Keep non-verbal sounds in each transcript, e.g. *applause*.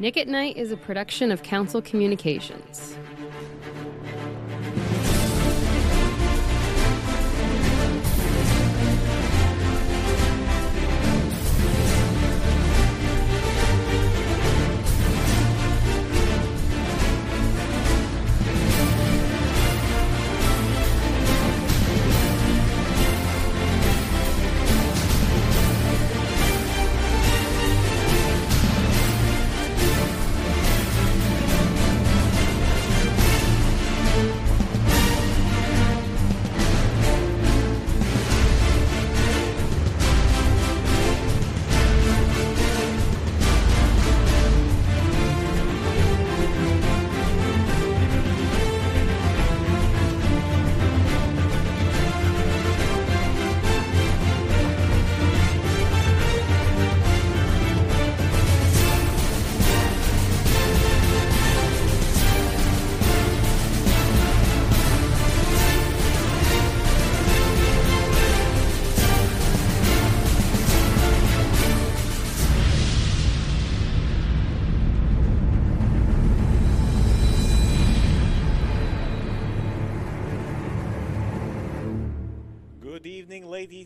Nick at Night is a production of Council Communications.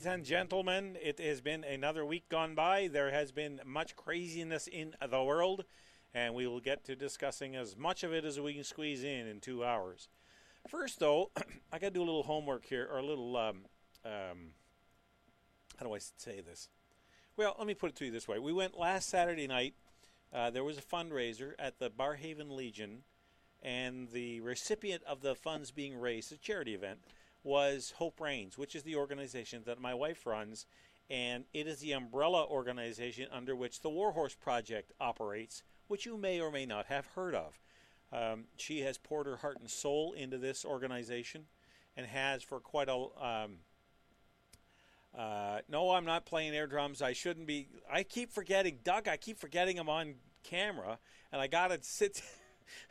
Ladies and gentlemen. It has been another week gone by. There has been much craziness in the world, and we will get to discussing as much of it as we can squeeze in in two hours. First, though, *clears throat* I got to do a little homework here, or a little, um, um, how do I say this? Well, let me put it to you this way. We went last Saturday night. Uh, there was a fundraiser at the Barrhaven Legion, and the recipient of the funds being raised, a charity event, was Hope Reigns, which is the organization that my wife runs, and it is the umbrella organization under which the Warhorse Project operates, which you may or may not have heard of. Um, she has poured her heart and soul into this organization, and has for quite a. Um, uh, no, I'm not playing air drums. I shouldn't be. I keep forgetting, Doug. I keep forgetting I'm on camera, and I gotta sit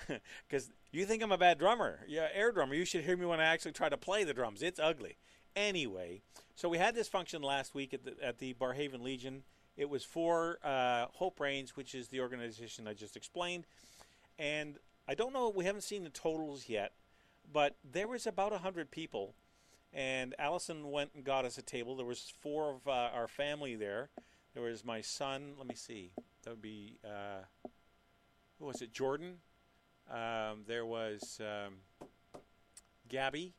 *laughs* because you think I'm a bad drummer. Yeah, air drummer. You should hear me when I actually try to play the drums. It's ugly. Anyway, so we had this function last week at the at the Barrhaven Legion. It was for uh, Hope Reigns, which is the organization I just explained, and I don't know. We haven't seen the totals yet, but there was about hundred people, and Allison went and got us a table. There was four of uh, our family there. There was my son. Let me see. That would be uh, who was it? Jordan. Um, there was um, Gabby,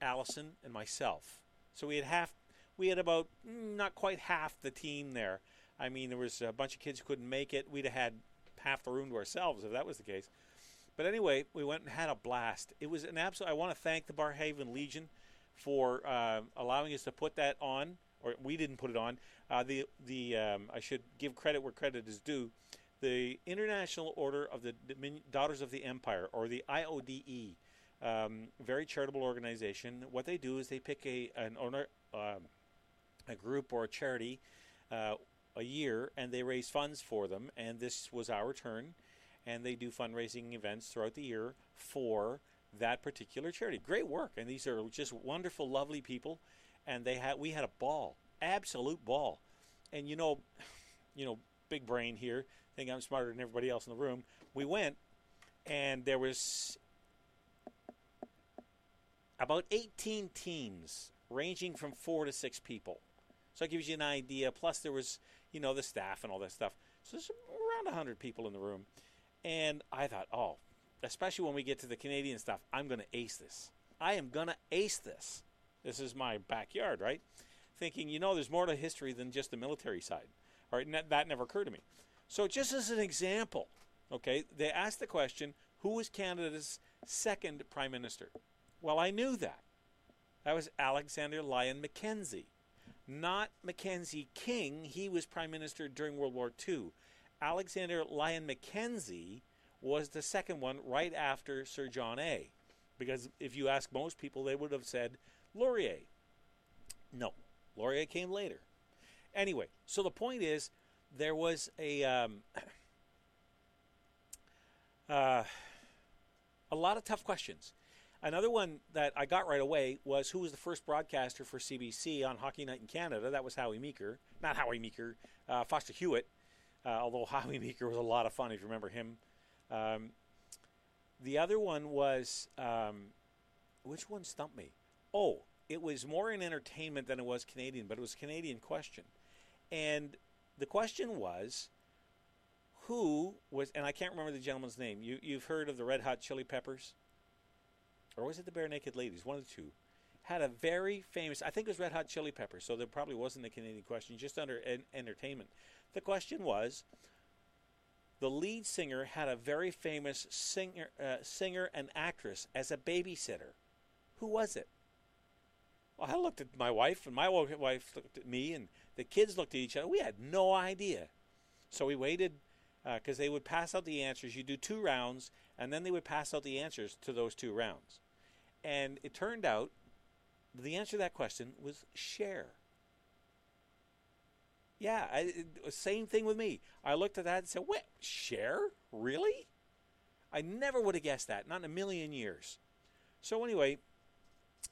Allison, and myself. So we had half. We had about mm, not quite half the team there. I mean, there was a bunch of kids who couldn't make it. We'd have had half the room to ourselves if that was the case. But anyway, we went and had a blast. It was an absolute. I want to thank the Barrhaven Legion for uh, allowing us to put that on, or we didn't put it on. Uh, the the um, I should give credit where credit is due the International Order of the Daughters of the Empire, or the IODE, um, very charitable organization. What they do is they pick a an owner, um, a group or a charity, uh, a year, and they raise funds for them. And this was our turn, and they do fundraising events throughout the year for that particular charity. Great work, and these are just wonderful, lovely people. And they had we had a ball, absolute ball, and you know, you know, big brain here think I'm smarter than everybody else in the room. We went, and there was about 18 teams, ranging from four to six people. So it gives you an idea. Plus, there was, you know, the staff and all that stuff. So there's around 100 people in the room. And I thought, oh, especially when we get to the Canadian stuff, I'm going to ace this. I am going to ace this. This is my backyard, right? Thinking, you know, there's more to history than just the military side. All right, that, that never occurred to me. So, just as an example, okay, they asked the question who was Canada's second prime minister? Well, I knew that. That was Alexander Lyon Mackenzie. Not Mackenzie King. He was prime minister during World War II. Alexander Lyon Mackenzie was the second one right after Sir John A. Because if you ask most people, they would have said Laurier. No, Laurier came later. Anyway, so the point is there was a um, *clears throat* uh, a lot of tough questions. Another one that I got right away was who was the first broadcaster for CBC on Hockey Night in Canada? That was Howie Meeker, not Howie Meeker, uh, Foster Hewitt. Uh, although *laughs* Howie Meeker was a lot of fun, if you remember him. Um, the other one was um, which one stumped me? Oh, it was more in entertainment than it was Canadian, but it was a Canadian question, and the question was who was, and I can't remember the gentleman's name. You you've heard of the Red Hot Chili Peppers, or was it the Barenaked Ladies? One of the two had a very famous. I think it was Red Hot Chili Peppers, so there probably wasn't a Canadian question. Just under en- entertainment, the question was. The lead singer had a very famous singer, uh, singer and actress as a babysitter. Who was it? Well, I looked at my wife, and my wife looked at me, and the kids looked at each other. We had no idea. So we waited because uh, they would pass out the answers. You do two rounds, and then they would pass out the answers to those two rounds. And it turned out the answer to that question was Cher. Yeah, I, it, same thing with me. I looked at that and said, "What? Cher? Really? I never would have guessed that. Not in a million years." So anyway,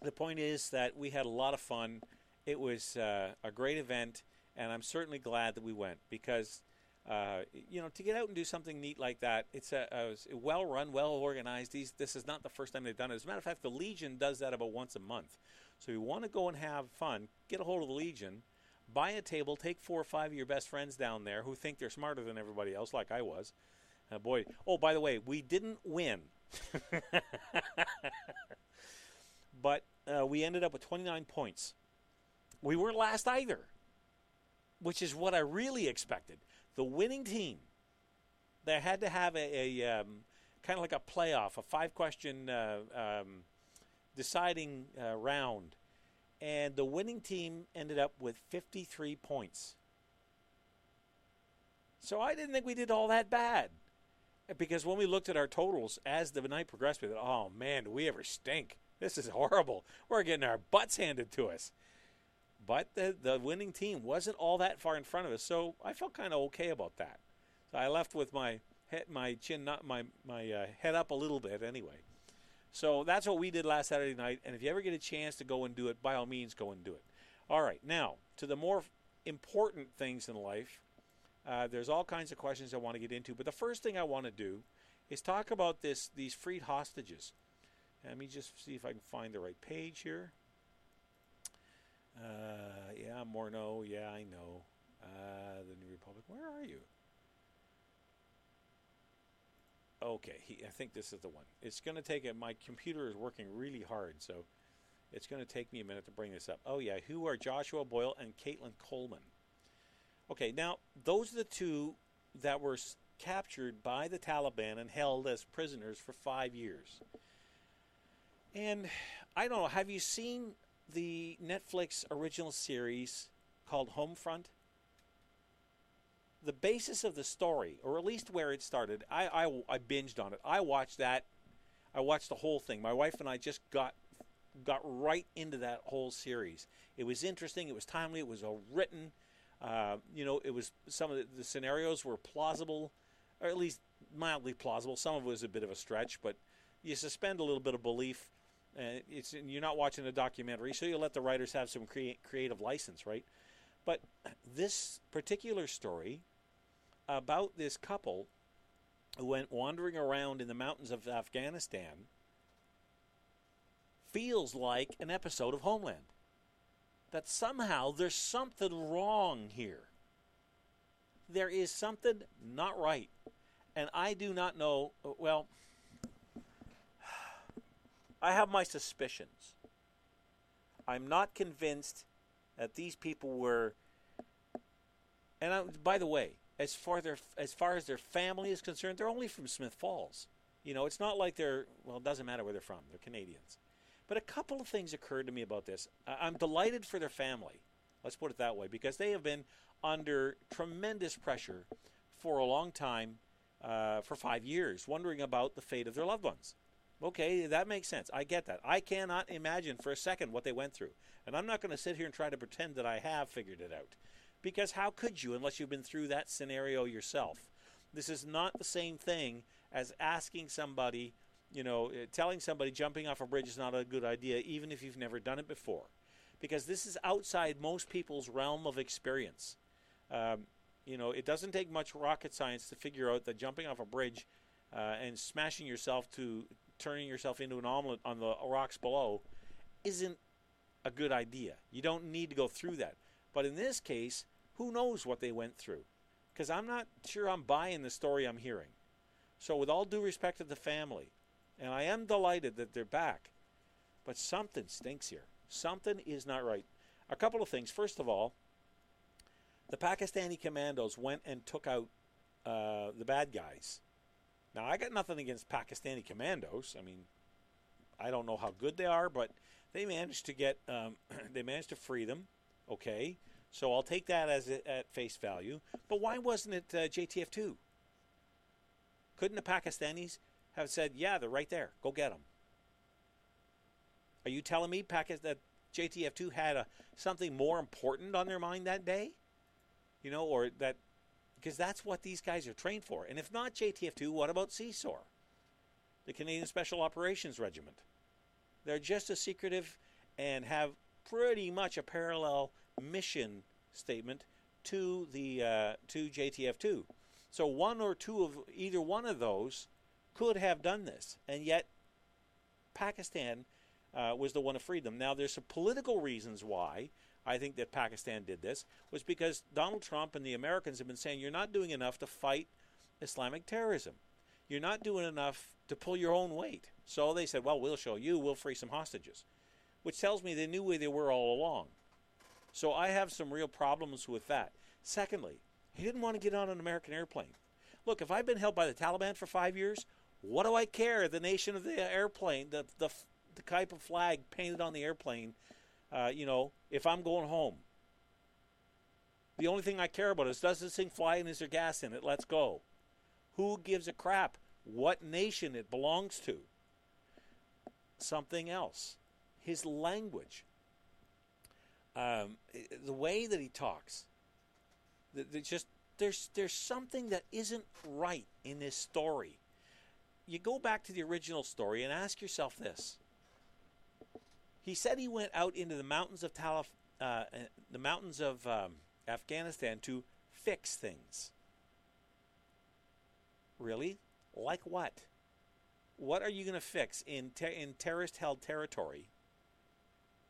the point is that we had a lot of fun. It was uh, a great event, and I'm certainly glad that we went because uh, you know, to get out and do something neat like that, it's a, a well run, well organized. These, this is not the first time they've done it. As a matter of fact, the Legion does that about once a month. So you want to go and have fun, get a hold of the Legion, buy a table, take four or five of your best friends down there who think they're smarter than everybody else, like I was. Uh, boy, oh, by the way, we didn't win. *laughs* but uh, we ended up with 29 points. We weren't last either, which is what I really expected the winning team, they had to have a, a um, kind of like a playoff, a five question uh, um, deciding uh, round. And the winning team ended up with 53 points. So I didn't think we did all that bad. Because when we looked at our totals as the night progressed, we thought, oh man, do we ever stink? This is horrible. We're getting our butts handed to us but the the winning team wasn't all that far in front of us, so I felt kind of okay about that. So I left with my head, my chin, not my my uh, head up a little bit anyway. So that's what we did last Saturday night, and if you ever get a chance to go and do it, by all means, go and do it. All right, now to the more important things in life. Uh, there's all kinds of questions I want to get into, but the first thing I want to do is talk about this these freed hostages. Let me just see if I can find the right page here. Uh, yeah, Morneau. Yeah, I know. Uh, the New Republic. Where are you? Okay, he, I think this is the one. It's going to take it. My computer is working really hard, so it's going to take me a minute to bring this up. Oh yeah, who are Joshua Boyle and Caitlan Coleman? Okay, now those are the two that were captured by the Taliban and held as prisoners for five years. And I don't know. Have you seen the Netflix original series called Homefront? The basis of the story, or at least where it started, I, I, I binged on it. I watched that. I watched the whole thing. My wife and I just got got right into that whole series. It was interesting. It was timely. It was well written. Uh, you know, it was some of the, the, scenarios were plausible, or at least mildly plausible. Some of it was a bit of a stretch, but you suspend a little bit of belief and it's you're not watching a documentary, so you let the writers have some crea- creative license, right? But this particular story about this couple who went wandering around in the mountains of Afghanistan feels like an episode of Homeland. That somehow there's something wrong here. There is something not right. And I do not know, well, I have my suspicions. I'm not convinced that these people were. And I, by the way, as far their as far as their family is concerned, they're only from Smiths Falls. You know, it's not like they're well. It doesn't matter where they're from. They're Canadians. But a couple of things occurred to me about this. I'm delighted for their family. Let's put it that way, because they have been under tremendous pressure for a long time, uh, for five years, wondering about the fate of their loved ones. Okay, that makes sense. I get that. I cannot imagine for a second what they went through. And I'm not going to sit here and try to pretend that I have figured it out. Because how could you unless you've been through that scenario yourself? This is not the same thing as asking somebody, you know, uh, telling somebody jumping off a bridge is not a good idea, even if you've never done it before. Because this is outside most people's realm of experience. Um, You know, it doesn't take much rocket science to figure out that jumping off a bridge uh, and smashing yourself to turning yourself into an omelet on the rocks below isn't a good idea. You don't need to go through that. But in this case, who knows what they went through? Because I'm not sure I'm buying the story I'm hearing. So, with all due respect to the family, and I am delighted that they're back, but something stinks here. Something is not right. A couple of things. First of all, the Pakistani commandos went and took out uh, the bad guys. Now, I got nothing against Pakistani commandos. I mean, I don't know how good they are, but they managed to get, um, *clears throat* they managed to free them. Okay, so I'll take that as a, at face value. But why wasn't it uh, JTF two? Couldn't the Pakistanis have said, "Yeah, they're right there. Go get them"? Are you telling me Pakistan, that JTF two had a, something more important on their mind that day? You know, or that because that's what these guys are trained for. And if not JTF two, what about CSOR, the Canadian Special Operations Regiment? They're just as secretive and have pretty much a parallel mission statement to the uh, to JTF2. So one or two of either one of those could have done this, and yet Pakistan uh, was the one who freed them. Now there's some political reasons why I think that Pakistan did this was because Donald Trump and the Americans have been saying you're not doing enough to fight Islamic terrorism. You're not doing enough to pull your own weight. So they said, well, we'll show you. We'll free some hostages which tells me they knew where they were all along. So I have some real problems with that. Secondly, he didn't want to get on an American airplane. Look, if I've been held by the Taliban for five years, what do I care? The nation of the airplane, the the, the type of flag painted on the airplane, uh, you know, if I'm going home. The only thing I care about is does this thing fly and is there gas in it? Let's go. Who gives a crap what nation it belongs to? Something else his language, um, the way that he talks. just there's there's something that isn't right in this story. You go back to the original story and ask yourself this. He said he went out into the mountains of Talif, uh, the mountains of um, Afghanistan to fix things. Really? Like what? What are you going to fix in in terrorist held territory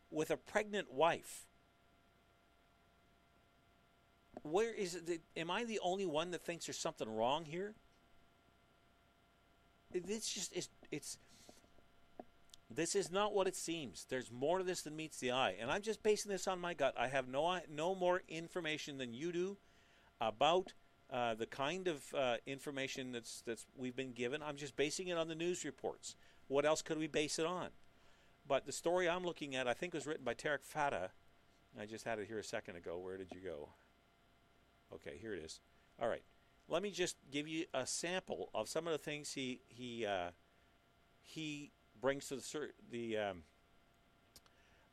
with a pregnant wife. Where is it? Am I the only one that thinks there's something wrong here? It's just it's it's this is not what it seems. There's more to this than meets the eye, and I'm just basing this on my gut. I have no no more information than you do about uh, the kind of uh, information that's that's we've been given. I'm just basing it on the news reports. What else could we base it on? But the story I'm looking at, I think, was written by Tarek Fatah. I just had it here a second ago. Where did you go? Okay, here it is. All right. Let me just give you a sample of some of the things he he uh, he brings to the sur- the um,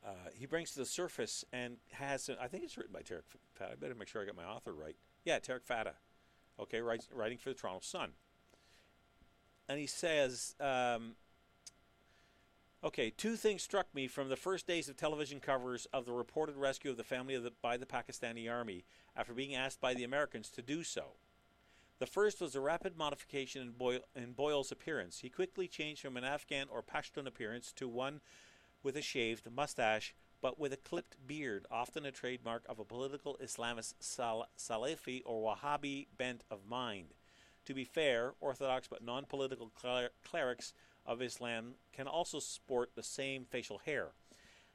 uh, he brings to the surface and has. I think it's written by Tarek Fatah. I better make sure I got my author right. Yeah, Tarek Fatah. Okay, writes, writing for the Toronto Sun. And he says um, Okay, two things struck me from the first days of television covers of the reported rescue of the family of the, by the Pakistani army after being asked by the Americans to do so. The first was a rapid modification in, Boyle, in Boyle's appearance. He quickly changed from an Afghan or Pashtun appearance to one with a shaved mustache but with a clipped beard, often a trademark of a political Islamist Sal- Salafi or Wahhabi bent of mind. To be fair, Orthodox but non political cler- clerics of Islam can also sport the same facial hair.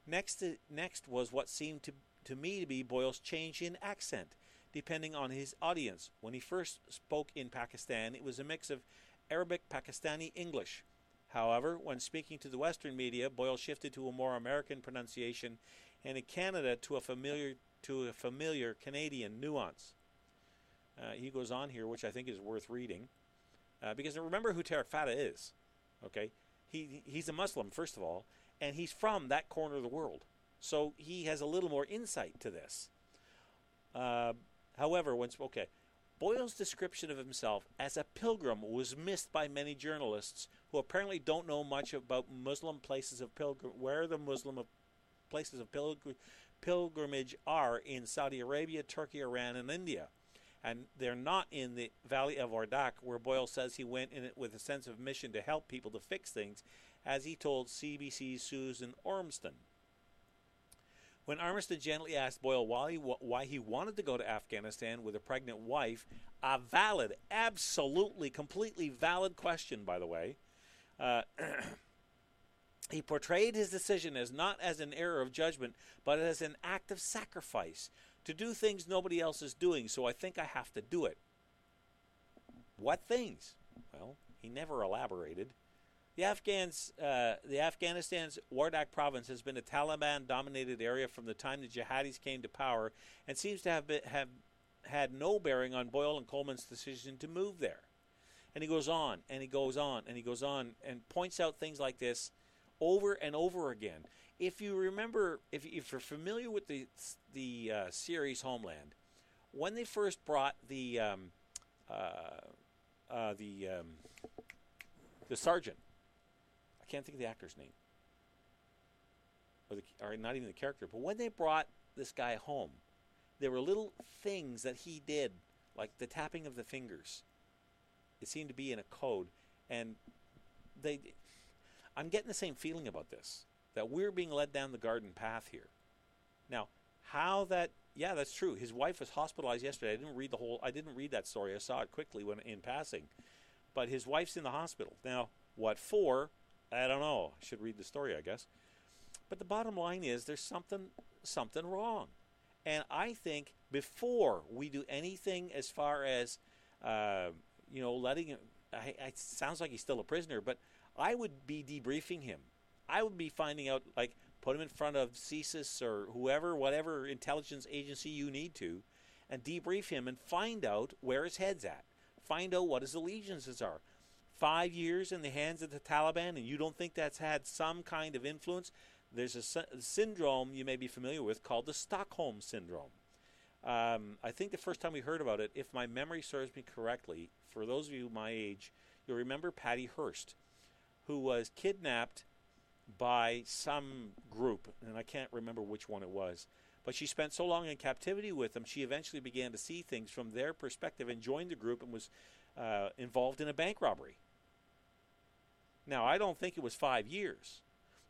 Next, next was what seemed to, to me to be Boyle's change in accent, depending on his audience. When he first spoke in Pakistan, it was a mix of Arabic, Pakistani, English. However, when speaking to the Western media, Boyle shifted to a more American pronunciation, and in Canada to a familiar to a familiar Canadian nuance. Uh, he goes on here, which I think is worth reading, uh, because remember who Tarek Fatah is. Okay, he he's a Muslim first of all, and he's from that corner of the world, so he has a little more insight to this. Uh, however, once okay, Boyle's description of himself as a pilgrim was missed by many journalists who apparently don't know much about Muslim places of pilgrim, where the Muslim of places of pilgr- pilgrimage are in Saudi Arabia, Turkey, Iran, and India. And they're not in the Valley of Ardak, where Boyle says he went in it with a sense of mission to help people to fix things, as he told CBC's Susan Ormiston. When Ormiston gently asked Boyle why he, why he wanted to go to Afghanistan with a pregnant wife, a valid, absolutely, completely valid question, by the way, uh, *clears throat* he portrayed his decision as not as an error of judgment, but as an act of sacrifice to do things nobody else is doing, so I think I have to do it. What things? Well, he never elaborated. The Afghans, uh, the Afghanistan's Wardak province has been a Taliban-dominated area from the time the jihadis came to power, and seems to have been, have had no bearing on Boyle and Coleman's decision to move there. And he goes on, and he goes on, and he goes on, and points out things like this over and over again. If you remember, if, if you're familiar with the the uh, series Homeland, when they first brought the um, uh, uh, the um, the sergeant can't think of the actor's name, or, the, or not even the character. But when they brought this guy home, there were little things that he did, like the tapping of the fingers. It seemed to be in a code, and they. I'm getting the same feeling about this that we're being led down the garden path here. Now, how that yeah, that's true. His wife was hospitalized yesterday. I didn't read the whole I didn't read that story. I saw it quickly when in passing. But his wife's in the hospital. Now, what for? I don't know. I should read the story, I guess. But the bottom line is there's something something wrong. And I think before we do anything as far as uh, you know, letting him, I, it sounds like he's still a prisoner, but I would be debriefing him. I would be finding out, like, put him in front of CSIS or whoever, whatever intelligence agency you need to, and debrief him and find out where his head's at. Find out what his allegiances are five years in the hands of the Taliban and you don't think that's had some kind of influence, there's a sy- syndrome you may be familiar with called the Stockholm Syndrome. Um, I think the first time we heard about it, if my memory serves me correctly, for those of you my age, you'll remember Patty Hearst, who was kidnapped by some group, and I can't remember which one it was. But she spent so long in captivity with them, she eventually began to see things from their perspective and joined the group and was uh, involved in a bank robbery. Now, I don't think it was five years.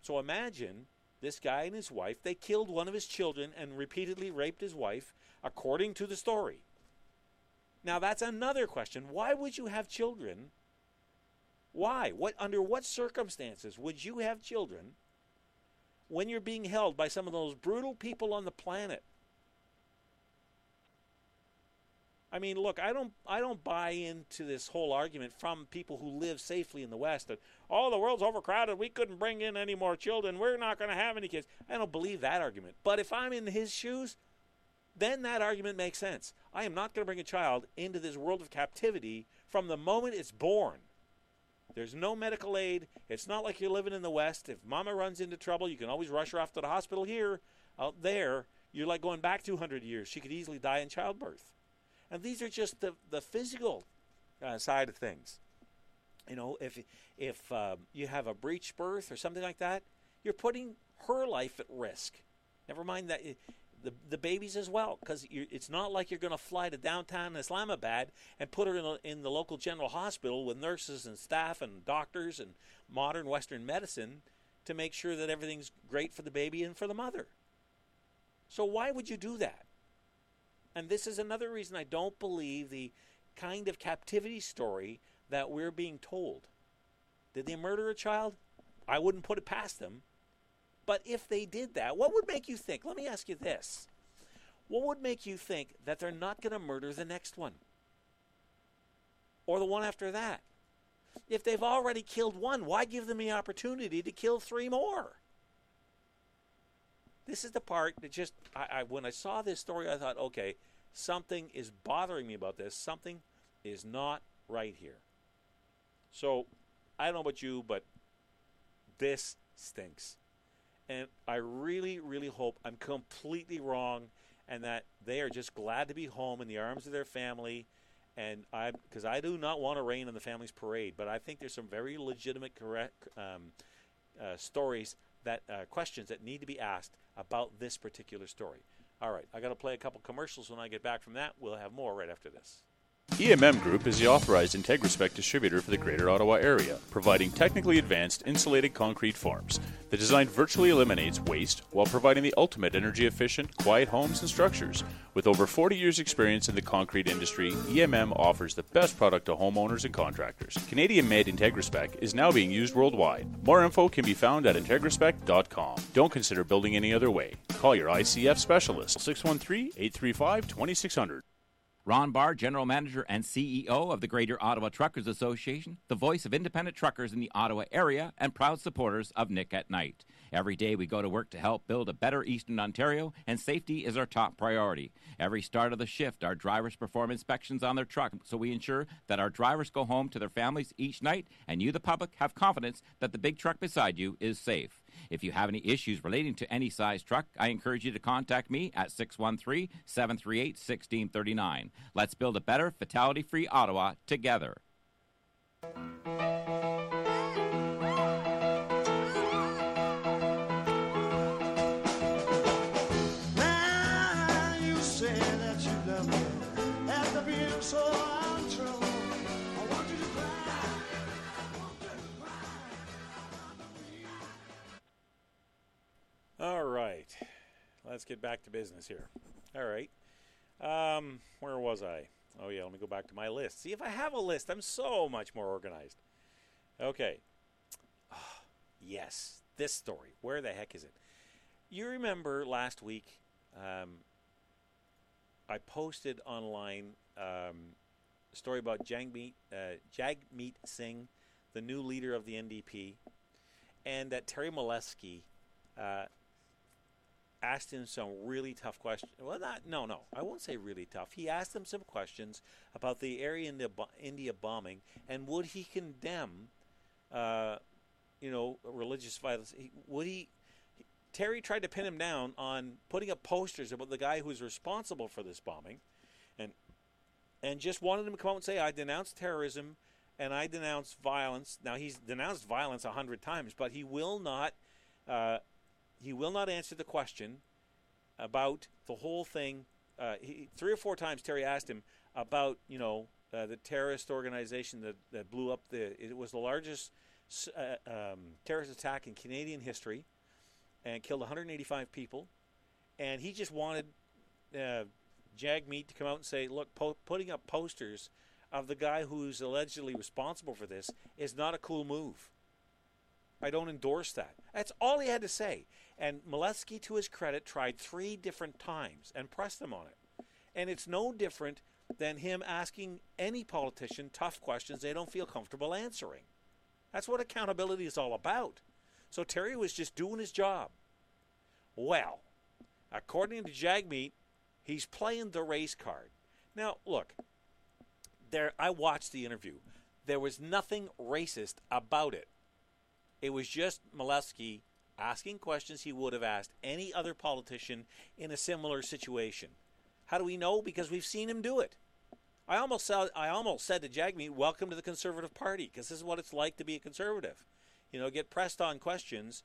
So imagine this guy and his wife, they killed one of his children and repeatedly raped his wife, according to the story. Now, that's another question. Why would you have children? Why? What under what circumstances would you have children when you're being held by some of those brutal people on the planet? I mean, look, I don't I don't buy into this whole argument from people who live safely in the West that oh the world's overcrowded, we couldn't bring in any more children, we're not going to have any kids. I don't believe that argument. But if I'm in his shoes, then that argument makes sense. I am not going to bring a child into this world of captivity from the moment it's born. There's no medical aid. It's not like you're living in the West. If mama runs into trouble, you can always rush her off to the hospital here. Out there, you're like going back 200 years. She could easily die in childbirth. And these are just the, the physical uh, side of things. You know, if if um, you have a breech birth or something like that, you're putting her life at risk. Never mind that the the babies as well, because it's not like you're going to fly to downtown Islamabad and put her in, a, in the local general hospital with nurses and staff and doctors and modern Western medicine to make sure that everything's great for the baby and for the mother. So why would you do that? And this is another reason I don't believe the kind of captivity story that we're being told. Did they murder a child? I wouldn't put it past them. But if they did that, what would make you think? Let me ask you this. What would make you think that they're not going to murder the next one? Or the one after that? If they've already killed one, why give them the opportunity to kill three more? This is the part that just I, I, when I saw this story, I thought, okay, something is bothering me about this. Something is not right here. So I don't know about you, but this stinks. And I really, really hope I'm completely wrong and that they are just glad to be home in the arms of their family. And I, because I do not want to rain on the family's parade, but I think there's some very legitimate correct um, uh, stories that uh, questions that need to be asked about this particular story. All right, I got to play a couple commercials when I get back from that. We'll have more right after this. EMM Group is the authorized IntegraSpec distributor for the Greater Ottawa area, providing technically advanced insulated concrete forms. The design virtually eliminates waste while providing the ultimate energy efficient, quiet homes and structures. With over 40 years' experience in the concrete industry, EMM offers the best product to homeowners and contractors. Canadian made IntegraSpec is now being used worldwide. More info can be found at integraspec.com. Don't consider building any other way. Call your ICF specialist 613 835 2600. Ron Barr, General Manager and CEO of the Greater Ottawa Truckers Association, the voice of independent truckers in the Ottawa area, and proud supporters of Nick at Night. Every day we go to work to help build a better Eastern Ontario, and safety is our top priority. Every start of the shift, our drivers perform inspections on their truck, so we ensure that our drivers go home to their families each night, and you, the public, have confidence that the big truck beside you is safe. If you have any issues relating to any size truck, I encourage you to contact me at 613 738 1639. Let's build a better, fatality free Ottawa together. All right, let's get back to business here. All right, um, where was I? Oh yeah, let me go back to my list. See if I have a list. I'm so much more organized. Okay. Ah, *sighs* yes, this story. Where the heck is it? You remember last week? Um, I posted online um, a story about Jagmeet uh, Jagmeet Singh, the new leader of the NDP, and that Terry Milewski uh, asked him some really tough questions. Well, not no, no, I won't say really tough. He asked him some questions about the area in the India bombing and would he condemn, uh, you know, religious violence? Would he? Terry tried to pin him down on putting up posters about the guy who's responsible for this bombing, and and just wanted him to come out and say, "I denounce terrorism." And I denounce violence. Now he's denounced violence a hundred times, but he will not uh, he will not answer the question about the whole thing. Uh, he, three or four times, Terry asked him about you know uh, the terrorist organization that, that blew up the. It was the largest uh, um, terrorist attack in Canadian history, and killed 185 people. And he just wanted uh, Jagmeet to come out and say, "Look, po- putting up posters of the guy who's allegedly responsible for this is not a cool move." I don't endorse that. That's all he had to say. And Milewski, to his credit, tried three different times and pressed him on it. And it's no different than him asking any politician tough questions they don't feel comfortable answering. That's what accountability is all about. So Terry was just doing his job. Well, according to Jagmeet, he's playing the race card. Now, look, there I watched the interview. There was nothing racist about it. It was just Milewski asking questions he would have asked any other politician in a similar situation. How do we know? Because we've seen him do it. I almost saw, I almost said to Jagmeet, "Welcome to the Conservative Party," because this is what it's like to be a conservative. You know, get pressed on questions.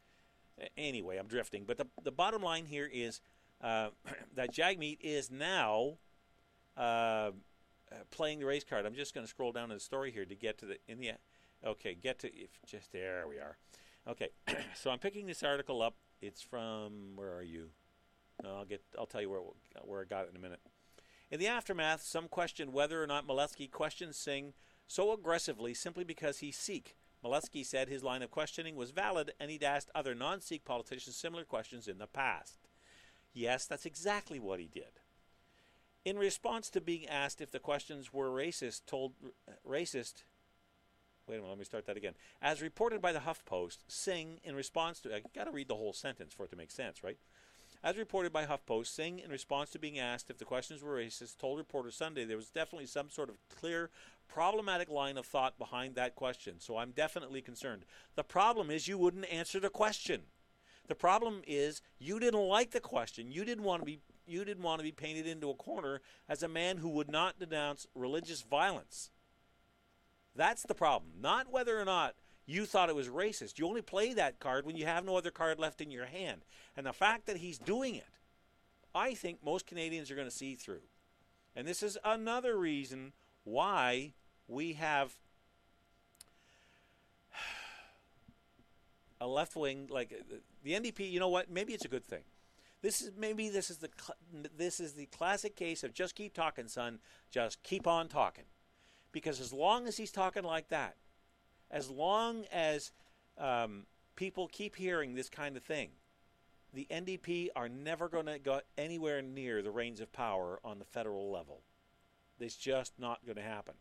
Anyway, I'm drifting, but the the bottom line here is uh, *clears throat* that Jagmeet is now uh, playing the race card. I'm just going to scroll down to the story here to get to the in the Okay, get to if just there we are. Okay, *clears throat* so I'm picking this article up. It's from where are you? I'll get. I'll tell you where where I got it in a minute. In the aftermath, some questioned whether or not Milewski questioned Singh so aggressively simply because he's Sikh. Milewski said his line of questioning was valid and he'd asked other non Sikh politicians similar questions in the past. Yes, that's exactly what he did. In response to being asked if the questions were racist, told racist, Wait a minute, let me start that again. As reported by the HuffPost, Singh, in response to, I got to read the whole sentence for it to make sense, right? As reported by HuffPost, Singh, in response to being asked if the questions were racist, told reporter Sunday there was definitely some sort of clear, problematic line of thought behind that question. So I'm definitely concerned. The problem is you wouldn't answer the question. The problem is you didn't like the question. You didn't want to be you didn't want to be painted into a corner as a man who would not denounce religious violence. That's the problem. Not whether or not you thought it was racist. You only play that card when you have no other card left in your hand. And the fact that he's doing it I think most Canadians are going to see through. And this is another reason why we have *sighs* a left wing like uh, the NDP. You know what? Maybe it's a good thing. This is maybe this is the this is the classic case of just keep talking, son. Just keep on talking, because as long as he's talking like that, as long as um, people keep hearing this kind of thing, the NDP are never going to go anywhere near the reins of power on the federal level. It's just not going to happen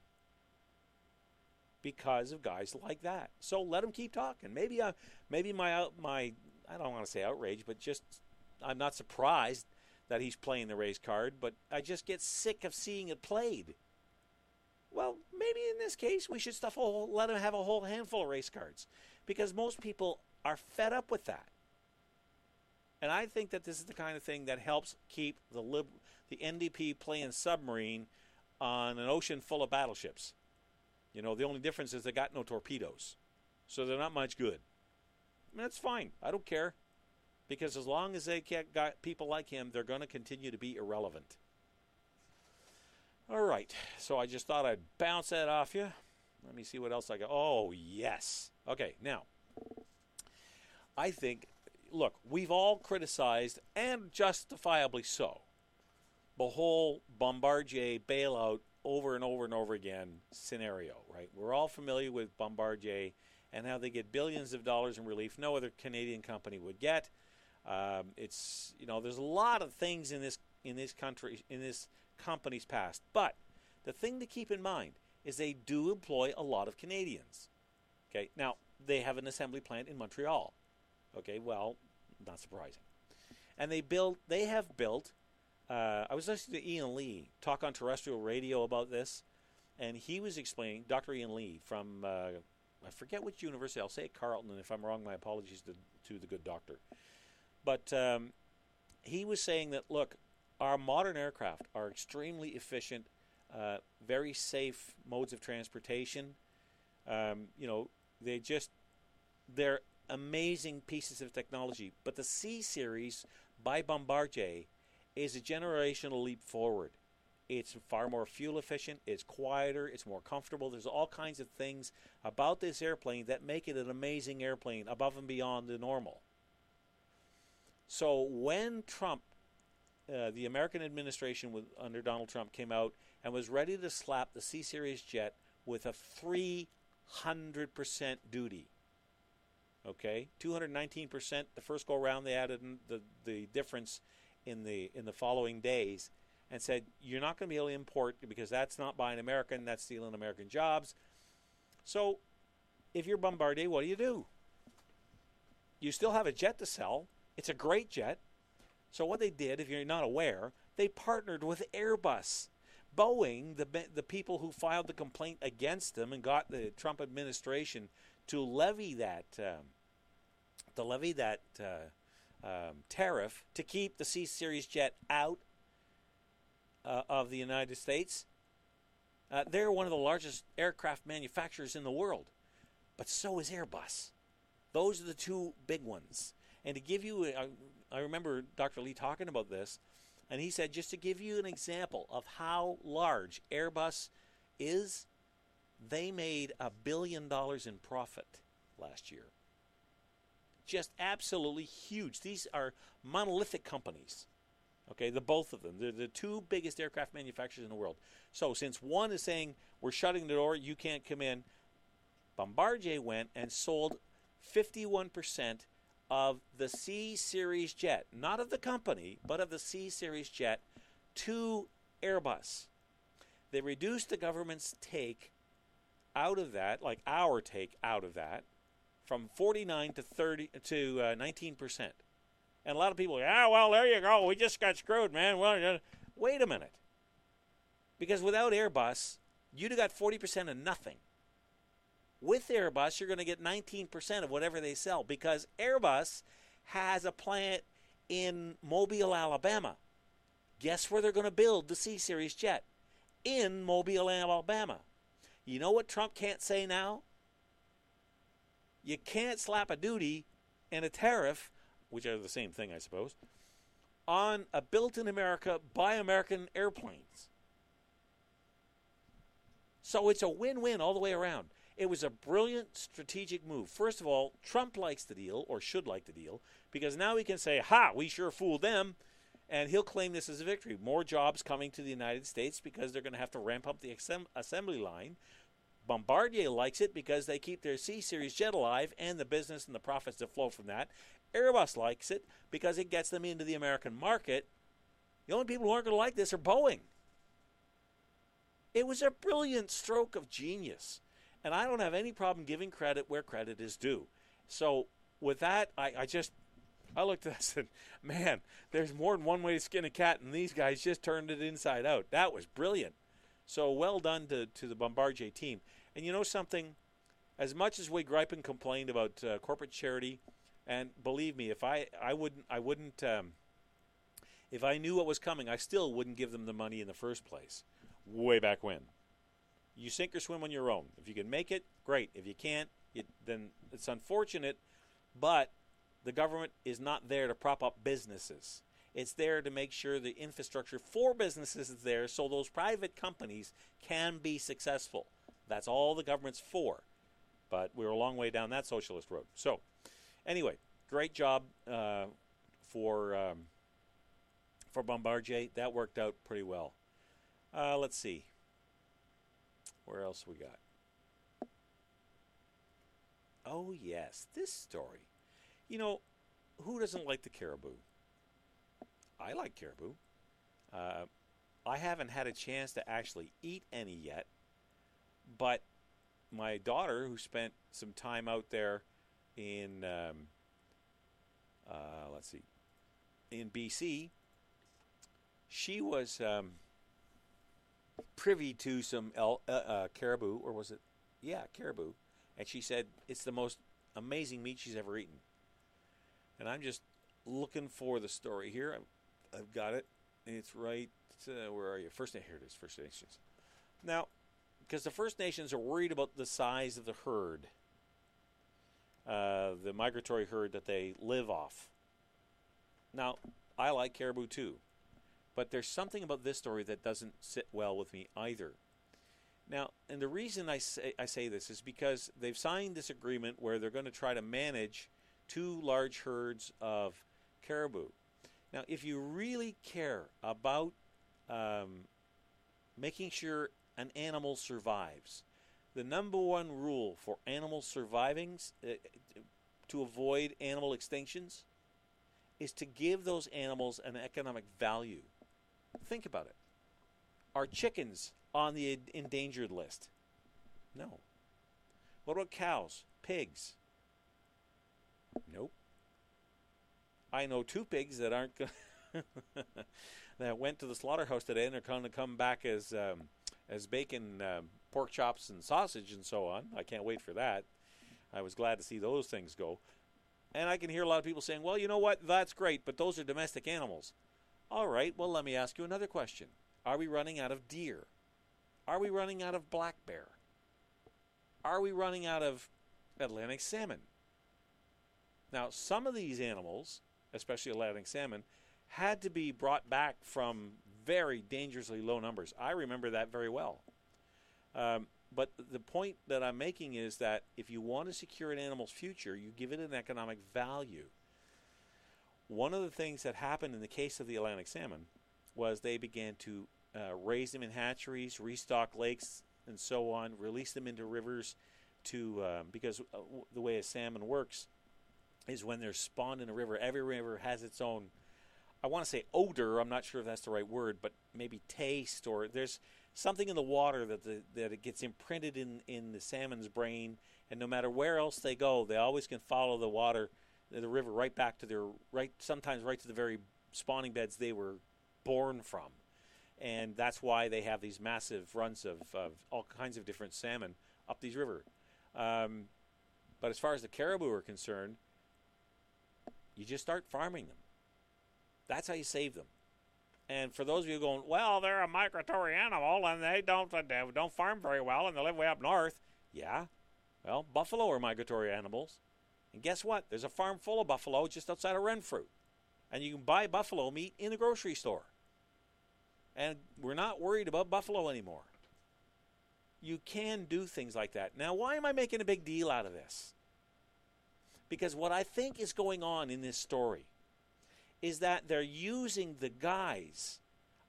because of guys like that. So let them keep talking. Maybe I, maybe my my I don't want to say outrage, but just I'm not surprised that he's playing the race card, but I just get sick of seeing it played. Well, maybe in this case we should stuff a whole, let him have a whole handful of race cards because most people are fed up with that. And I think that this is the kind of thing that helps keep the lib- the NDP playing submarine on an ocean full of battleships. You know, the only difference is they got no torpedoes. So they're not much good. And that's fine. I don't care. Because as long as they got people like him, they're going to continue to be irrelevant. All right. So I just thought I'd bounce that off you. Let me see what else I got. Oh, yes. Okay, now, I think, look, we've all criticized, and justifiably so, the whole Bombardier bailout over and over and over again scenario, right? We're all familiar with Bombardier and how they get billions of dollars in relief no other Canadian company would get. Um, it's you know there's a lot of things in this in this country in this company's past, but the thing to keep in mind is they do employ a lot of Canadians. Okay, now they have an assembly plant in Montreal. Okay, well, not surprising, and they build they have built uh, I was listening to Ian Lee talk on terrestrial radio about this, and he was explaining, Dr. Ian Lee from, uh, I forget which university, I'll say Carleton, and if I'm wrong, my apologies to, to the good doctor. But um, he was saying that, look, our modern aircraft are extremely efficient, uh, very safe modes of transportation. Um, you know, they just, they're amazing pieces of technology. But the C Series by Bombardier is a generational leap forward. It's far more fuel efficient, it's quieter, it's more comfortable. There's all kinds of things about this airplane that make it an amazing airplane above and beyond the normal. So when Trump, uh, the American administration with, under Donald Trump came out and was ready to slap the C Series jet with a 300% duty, okay, 219% the first go round, they added the, the difference in the in the following days and said you're not going to be able to import because that's not buying American, that's stealing American jobs. So, if you're Bombardier, what do you do? You still have a jet to sell. It's a great jet. So what they did, if you're not aware, they partnered with Airbus. Boeing, the the people who filed the complaint against them and got the Trump administration to levy that um, to levy that uh, um, tariff to keep the C Series jet out uh, of the United States. Uh, they're one of the largest aircraft manufacturers in the world, but so is Airbus. Those are the two big ones. And to give you, I remember Dr. Lee talking about this, and he said just to give you an example of how large Airbus is, they made a billion dollars in profit last year just absolutely huge. These are monolithic companies. Okay, the both of them. They're the two biggest aircraft manufacturers in the world. So since one is saying we're shutting the door, you can't come in, Bombardier went and sold 51% of the C series jet, not of the company, but of the C series jet to Airbus. They reduced the government's take out of that, like our take out of that, from 49 to 30 to uh, 19 percent. And a lot of people, ah, well, there you go. We just got screwed, man. Well, wait a minute, because without Airbus, you'd have got 40 percent of nothing. With Airbus, you're going to get 19 percent of whatever they sell because Airbus has a plant in Mobile, Alabama. Guess where they're going to build the C Series jet? In Mobile, Alabama. You know what Trump can't say now? you can't slap a duty and a tariff, which are the same thing, I suppose, on a built in America by American airplanes. So it's a win win all the way around. It was a brilliant strategic move. First of all, Trump likes the deal, or should like the deal, because now he can say, Ha, we sure fooled them. And he'll claim this as a victory. More jobs coming to the United States because they're going to have to ramp up the assem- assembly line. Bombardier likes it because they keep their C Series jet alive and the business and the profits that flow from that. Airbus likes it because it gets them into the American market. The only people who aren't going to like this are Boeing. It was a brilliant stroke of genius. And I don't have any problem giving credit where credit is due. So, with that, I, I just I looked at that and said, man, there's more than one way to skin a cat, and these guys just turned it inside out. That was brilliant. So well done to, to the Bombardier team. And you know something? As much as we gripe and complained about uh, corporate charity, and believe me, if I I wouldn't I wouldn't um, if I knew what was coming, I still wouldn't give them the money in the first place. Way back when, you sink or swim on your own. If you can make it, great. If you can't, it, then it's unfortunate, but the government is not there to prop up businesses. It's there to make sure the infrastructure for businesses is there so those private companies can be successful. That's all the government's for. But we're a long way down that socialist road. So, anyway, great job uh, for um, for Bombardier. That worked out pretty well. Uh, let's see. Where else we got? Oh yes, this story. You know, who doesn't like the caribou? I like caribou. Uh, I haven't had a chance to actually eat any yet, but my daughter, who spent some time out there in, um, uh, let's see, in BC, she was um, privy to some el- uh, uh, caribou, or was it? Yeah, caribou. And she said it's the most amazing meat she's ever eaten. And I'm just looking for the story here. I've, I've got it. It's right. Uh, where are you? First, here it is. First Nations. Now, because the First Nations are worried about the size of the herd, uh, the migratory herd that they live off. Now, I like caribou too, but there's something about this story that doesn't sit well with me either. Now, and the reason I say I say this is because they've signed this agreement where they're going to try to manage two large herds of caribou. Now, if you really care about um, making sure an animal survives, the number one rule for animal surviving uh, to avoid animal extinctions is to give those animals an economic value. Think about it. Are chickens on the endangered list? No. What about cows, pigs? Nope. I know two pigs that aren't *laughs* that went to the slaughterhouse today and are going to come back as um, as bacon, um, pork chops, and sausage and so on. I can't wait for that. I was glad to see those things go. And I can hear a lot of people saying, "Well, you know what? That's great, but those are domestic animals." All right. Well, let me ask you another question: Are we running out of deer? Are we running out of black bear? Are we running out of Atlantic salmon? Now, some of these animals, especially Atlantic salmon, had to be brought back from very dangerously low numbers. I remember that very well. Um, but the point that I'm making is that if you want to secure an animal's future, you give it an economic value. One of the things that happened in the case of the Atlantic salmon was they began to uh, raise them in hatcheries, restock lakes, and so on, release them into rivers to uh, because the way a salmon works is when they're spawned in a river. Every river has its own. I want to say odor. I'm not sure if that's the right word, but maybe taste or there's something in the water that the, that it gets imprinted in in the salmon's brain, and no matter where else they go, they always can follow the water, the river, right back to their right. Sometimes right to the very spawning beds they were born from and that's why they have these massive runs of, of all kinds of different salmon up these rivers. Um, but as far as the caribou are concerned, you just start farming them. That's how you save them. And for those of you going, well, they're a migratory animal and they don't they don't farm very well and they live way up north. Yeah, well, buffalo are migratory animals, and guess what? There's a farm full of buffalo just outside of Renfrew. And you can buy buffalo meat in the grocery store. And we're not worried about buffalo anymore. You can do things like that. Now, why am I making a big deal out of this? Because what I think is going on in this story is that they're using the guise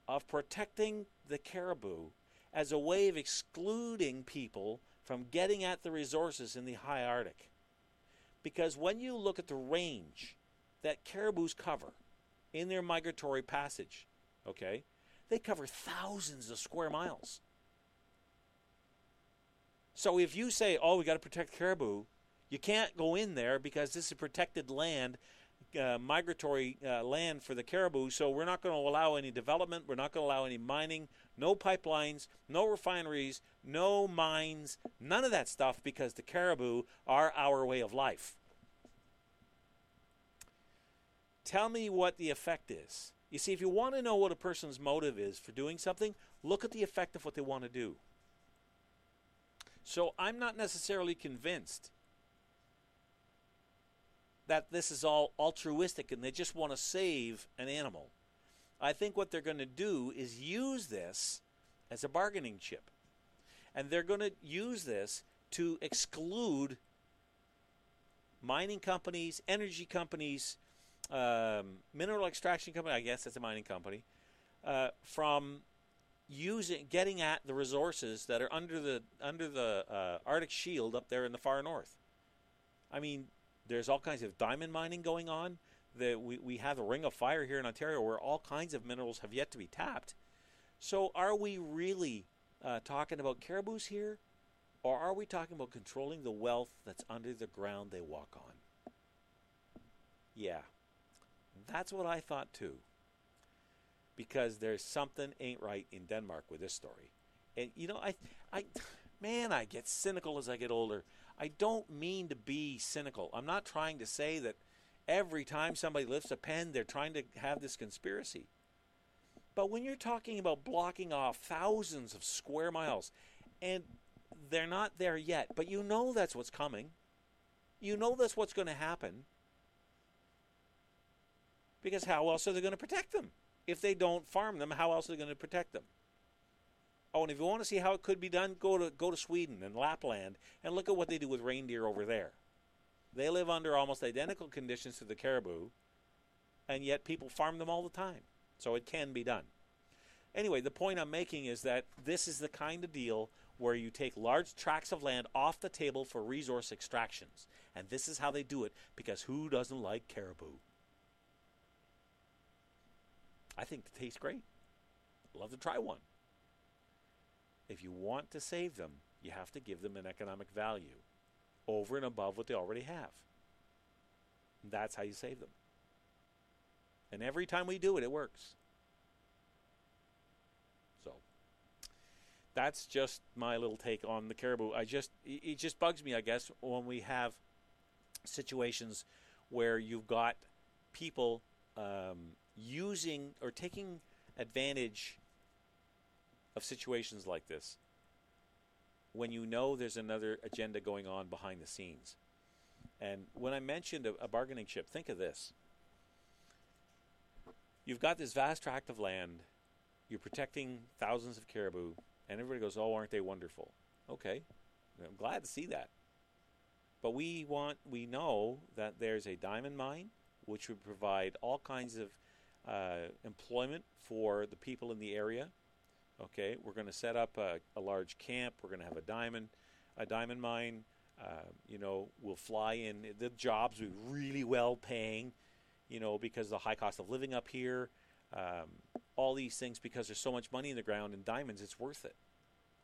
of protecting the caribou as a way of excluding people from getting at the resources in the high Arctic. Because when you look at the range that caribous cover in their migratory passage, okay, they cover thousands of square miles. So if you say, oh, we got to protect caribou, you can't go in there because this is protected land, uh, migratory uh, land for the caribou. So we're not going to allow any development. We're not going to allow any mining, no pipelines, no refineries, no mines, none of that stuff because the caribou are our way of life. Tell me what the effect is. You see, if you want to know what a person's motive is for doing something, look at the effect of what they want to do. So I'm not necessarily convinced that this is all altruistic and they just want to save an animal. I think what they're going to do is use this as a bargaining chip. And they're going to use this to exclude mining companies, energy companies, um, mineral extraction company, I guess that's a mining company, uh, from using getting at the resources that are under the under the uh, Arctic Shield up there in the far north. I mean, there's all kinds of diamond mining going on. The, we, we have a ring of fire here in Ontario where all kinds of minerals have yet to be tapped. So, are we really uh, talking about caribous here? Or are we talking about controlling the wealth that's under the ground they walk on? Yeah, that's what I thought too. Because there's something ain't right in Denmark with this story. And you know, I I man, I get cynical as I get older. I don't mean to be cynical. I'm not trying to say that every time somebody lifts a pen, they're trying to have this conspiracy. But when you're talking about blocking off thousands of square miles, and they're not there yet, but you know that's what's coming, you know that's what's going to happen. Because how else are they going to protect them? If they don't farm them, how else are they going to protect them? Oh, and if you want to see how it could be done, go to go to Sweden and Lapland and look at what they do with reindeer over there. They live under almost identical conditions to the caribou, and yet people farm them all the time. So it can be done. Anyway, the point I'm making is that this is the kind of deal where you take large tracts of land off the table for resource extractions. And this is how they do it because who doesn't like caribou? I think it tastes great. Love to try one. If you want to save them, you have to give them an economic value over and above what they already have. That's how you save them. And every time we do it, it works. So that's just my little take on the caribou. I just it just bugs me, I guess, when we have situations where you've got people um, using or taking advantage of situations like this when you know there's another agenda going on behind the scenes. And when I mentioned a, a bargaining chip, think of this. You've got this vast tract of land, you're protecting thousands of caribou, and everybody goes, Oh, aren't they wonderful? Okay, I'm glad to see that. But we want, we know that there's a diamond mine, which would provide all kinds of uh, employment for the people in the area. Okay, we're going to set up a, a large camp. We're going to have a diamond, a diamond mine. Uh, you know, we'll fly in. The jobs be really well paying. You know, because of the high cost of living up here. Um, all these things because there's so much money in the ground and diamonds, it's worth it.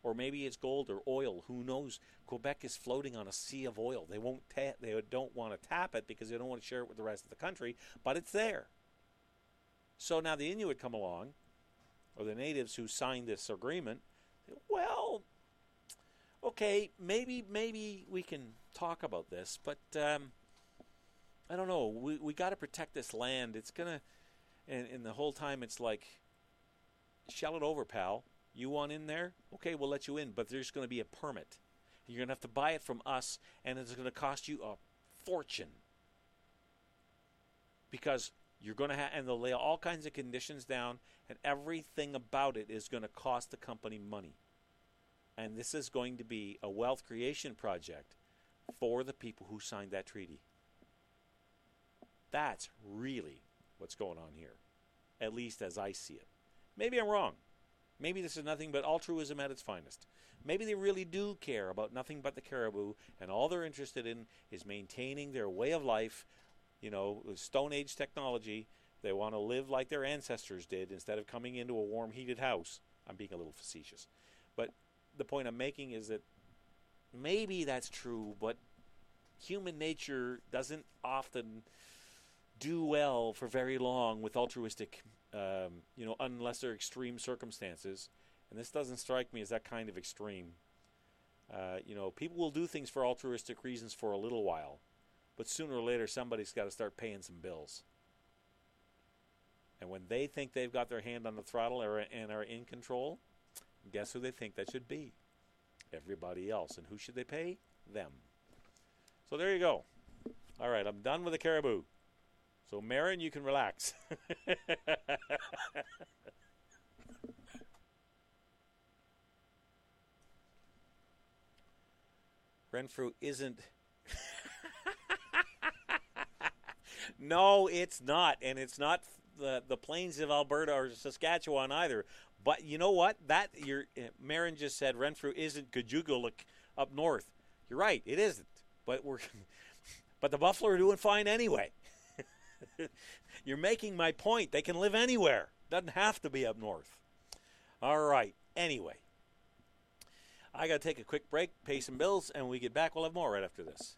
Or maybe it's gold or oil. Who knows? Quebec is floating on a sea of oil. They won't. Ta- they don't want to tap it because they don't want to share it with the rest of the country. But it's there. So now the Inuit come along or the natives who signed this agreement, well, okay, maybe maybe we can talk about this, but um, I don't know. We we got to protect this land. It's gonna, and, and the whole time it's like, shell it over, pal. You want in there? Okay, we'll let you in, but there's going to be a permit. You're going to have to buy it from us, and it's going to cost you a fortune because You're going to have, and they'll lay all kinds of conditions down, and everything about it is going to cost the company money. And this is going to be a wealth creation project for the people who signed that treaty. That's really what's going on here, at least as I see it. Maybe I'm wrong. Maybe this is nothing but altruism at its finest. Maybe they really do care about nothing but the caribou, and all they're interested in is maintaining their way of life, you know, Stone Age technology. They want to live like their ancestors did instead of coming into a warm, heated house. I'm being a little facetious. But the point I'm making is that maybe that's true, but human nature doesn't often do well for very long with altruistic, um, you know, unless they're extreme circumstances. And this doesn't strike me as that kind of extreme. Uh, you know, people will do things for altruistic reasons for a little while, but sooner or later somebody's got to start paying some bills. And when they think they've got their hand on the throttle and are in control, guess who they think that should be? Everybody else. And who should they pay? Them. So there you go. All right, I'm done with the caribou. So, Marin, you can relax. *laughs* Renfrew isn't. *laughs* no, it's not, and it's not the the plains of Alberta or Saskatchewan either. But you know what? That your uh, Marin just said Renfrew isn't Gajugulik up north. You're right, it isn't. But we're *laughs* but the buffalo are doing fine anyway. *laughs* You're making my point. They can live anywhere. Doesn't have to be up north. All right. Anyway, I got to take a quick break, pay some bills, and when we get back. We'll have more right after this.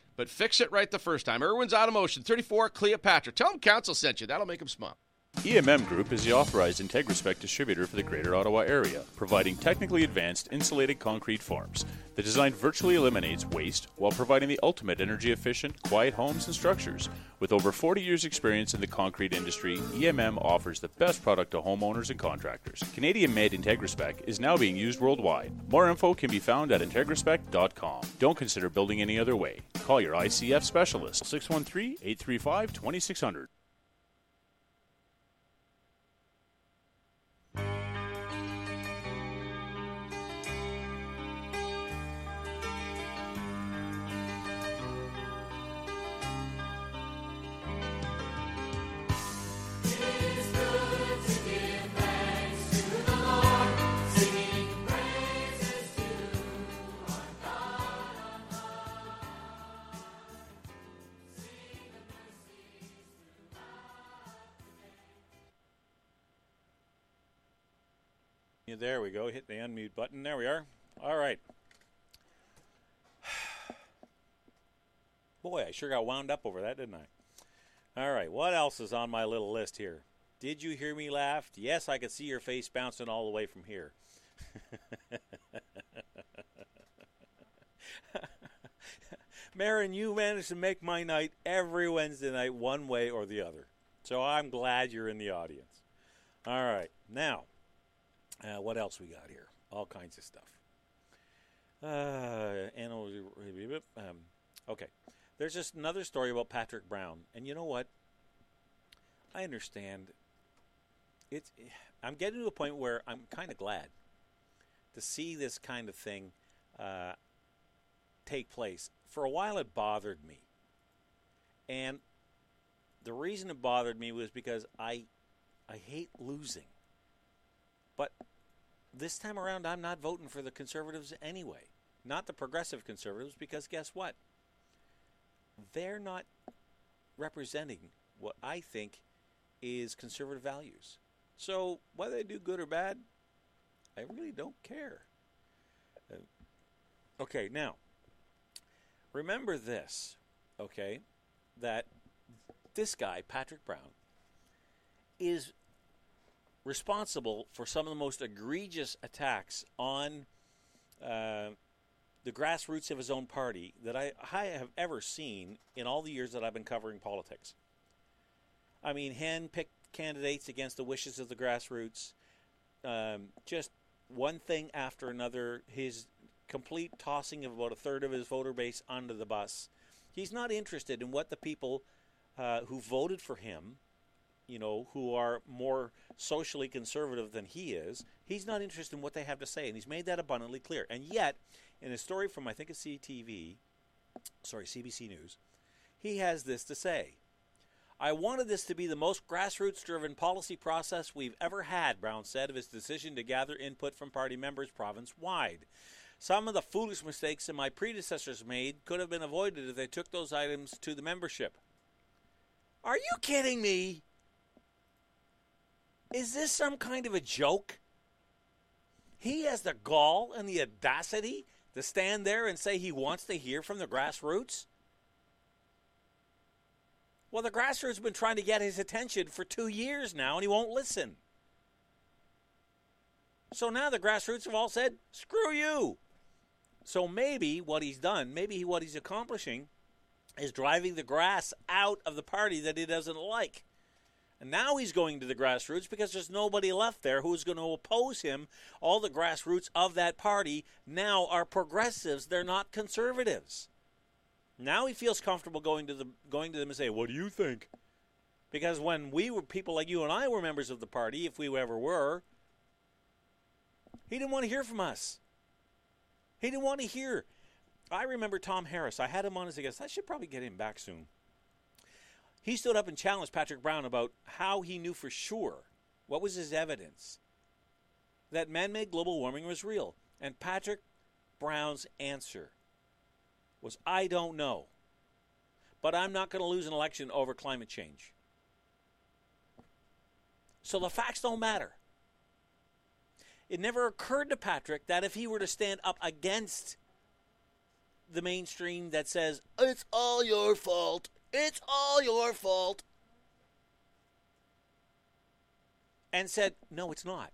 but fix it right the first time. Irwin's Automotion, 34 Cleopatra. Tell them Council sent you. That'll make them smile. EMM Group is the authorized IntegraSpec distributor for the Greater Ottawa area, providing technically advanced insulated concrete forms. The design virtually eliminates waste while providing the ultimate energy efficient, quiet homes and structures. With over 40 years' experience in the concrete industry, EMM offers the best product to homeowners and contractors. Canadian made IntegraSpec is now being used worldwide. More info can be found at IntegraSpec.com. Don't consider building any other way. Call your ICF specialist 613 835 2600. There we go. Hit the unmute button. There we are. All right. *sighs* Boy, I sure got wound up over that, didn't I? All right. What else is on my little list here? Did you hear me laugh? Yes, I could see your face bouncing all the way from here. *laughs* Marin, you managed to make my night every Wednesday night, one way or the other. So I'm glad you're in the audience. All right. Now, uh, what else we got here? All kinds of stuff. Uh, um, okay. There's just another story about Patrick Brown, and you know what? I understand. It's. I'm getting to a point where I'm kind of glad to see this kind of thing uh, take place. For a while, it bothered me, and the reason it bothered me was because I, I hate losing. But this time around, I'm not voting for the conservatives anyway. Not the progressive conservatives, because guess what? They're not representing what I think is conservative values. So whether they do good or bad, I really don't care. Uh, okay, now, remember this, okay, that this guy, Patrick Brown, is responsible for some of the most egregious attacks on uh, the grassroots of his own party that I, I have ever seen in all the years that I've been covering politics. I mean, hand-picked candidates against the wishes of the grassroots. Um, just one thing after another. His complete tossing of about a third of his voter base under the bus. He's not interested in what the people uh, who voted for him, you know, who are more socially conservative than he is, he's not interested in what they have to say, and he's made that abundantly clear. And yet, in a story from I think it's CTV, sorry, CBC News, he has this to say. I wanted this to be the most grassroots driven policy process we've ever had, Brown said of his decision to gather input from party members province wide. Some of the foolish mistakes that my predecessors made could have been avoided if they took those items to the membership. Are you kidding me? Is this some kind of a joke? He has the gall and the audacity to stand there and say he wants to hear from the grassroots? Well, the grassroots have been trying to get his attention for two years now, and he won't listen. So now the grassroots have all said, screw you. So maybe what he's done, maybe what he's accomplishing, is driving the grass out of the party that he doesn't like. And now he's going to the grassroots because there's nobody left there who's going to oppose him. All the grassroots of that party now are progressives, they're not conservatives. Now he feels comfortable going to the going to them and say, "What do you think?" Because when we were people like you and I were members of the party, if we ever were, he didn't want to hear from us. He didn't want to hear. I remember Tom Harris. I had him on as a guest. I should probably get him back soon. He stood up and challenged Patrick Brown about how he knew for sure what was his evidence that man made global warming was real. And Patrick Brown's answer was I don't know. But I'm not going to lose an election over climate change. So the facts don't matter. It never occurred to Patrick that if he were to stand up against the mainstream that says, it's all your fault, it's all your fault, and said, no, it's not.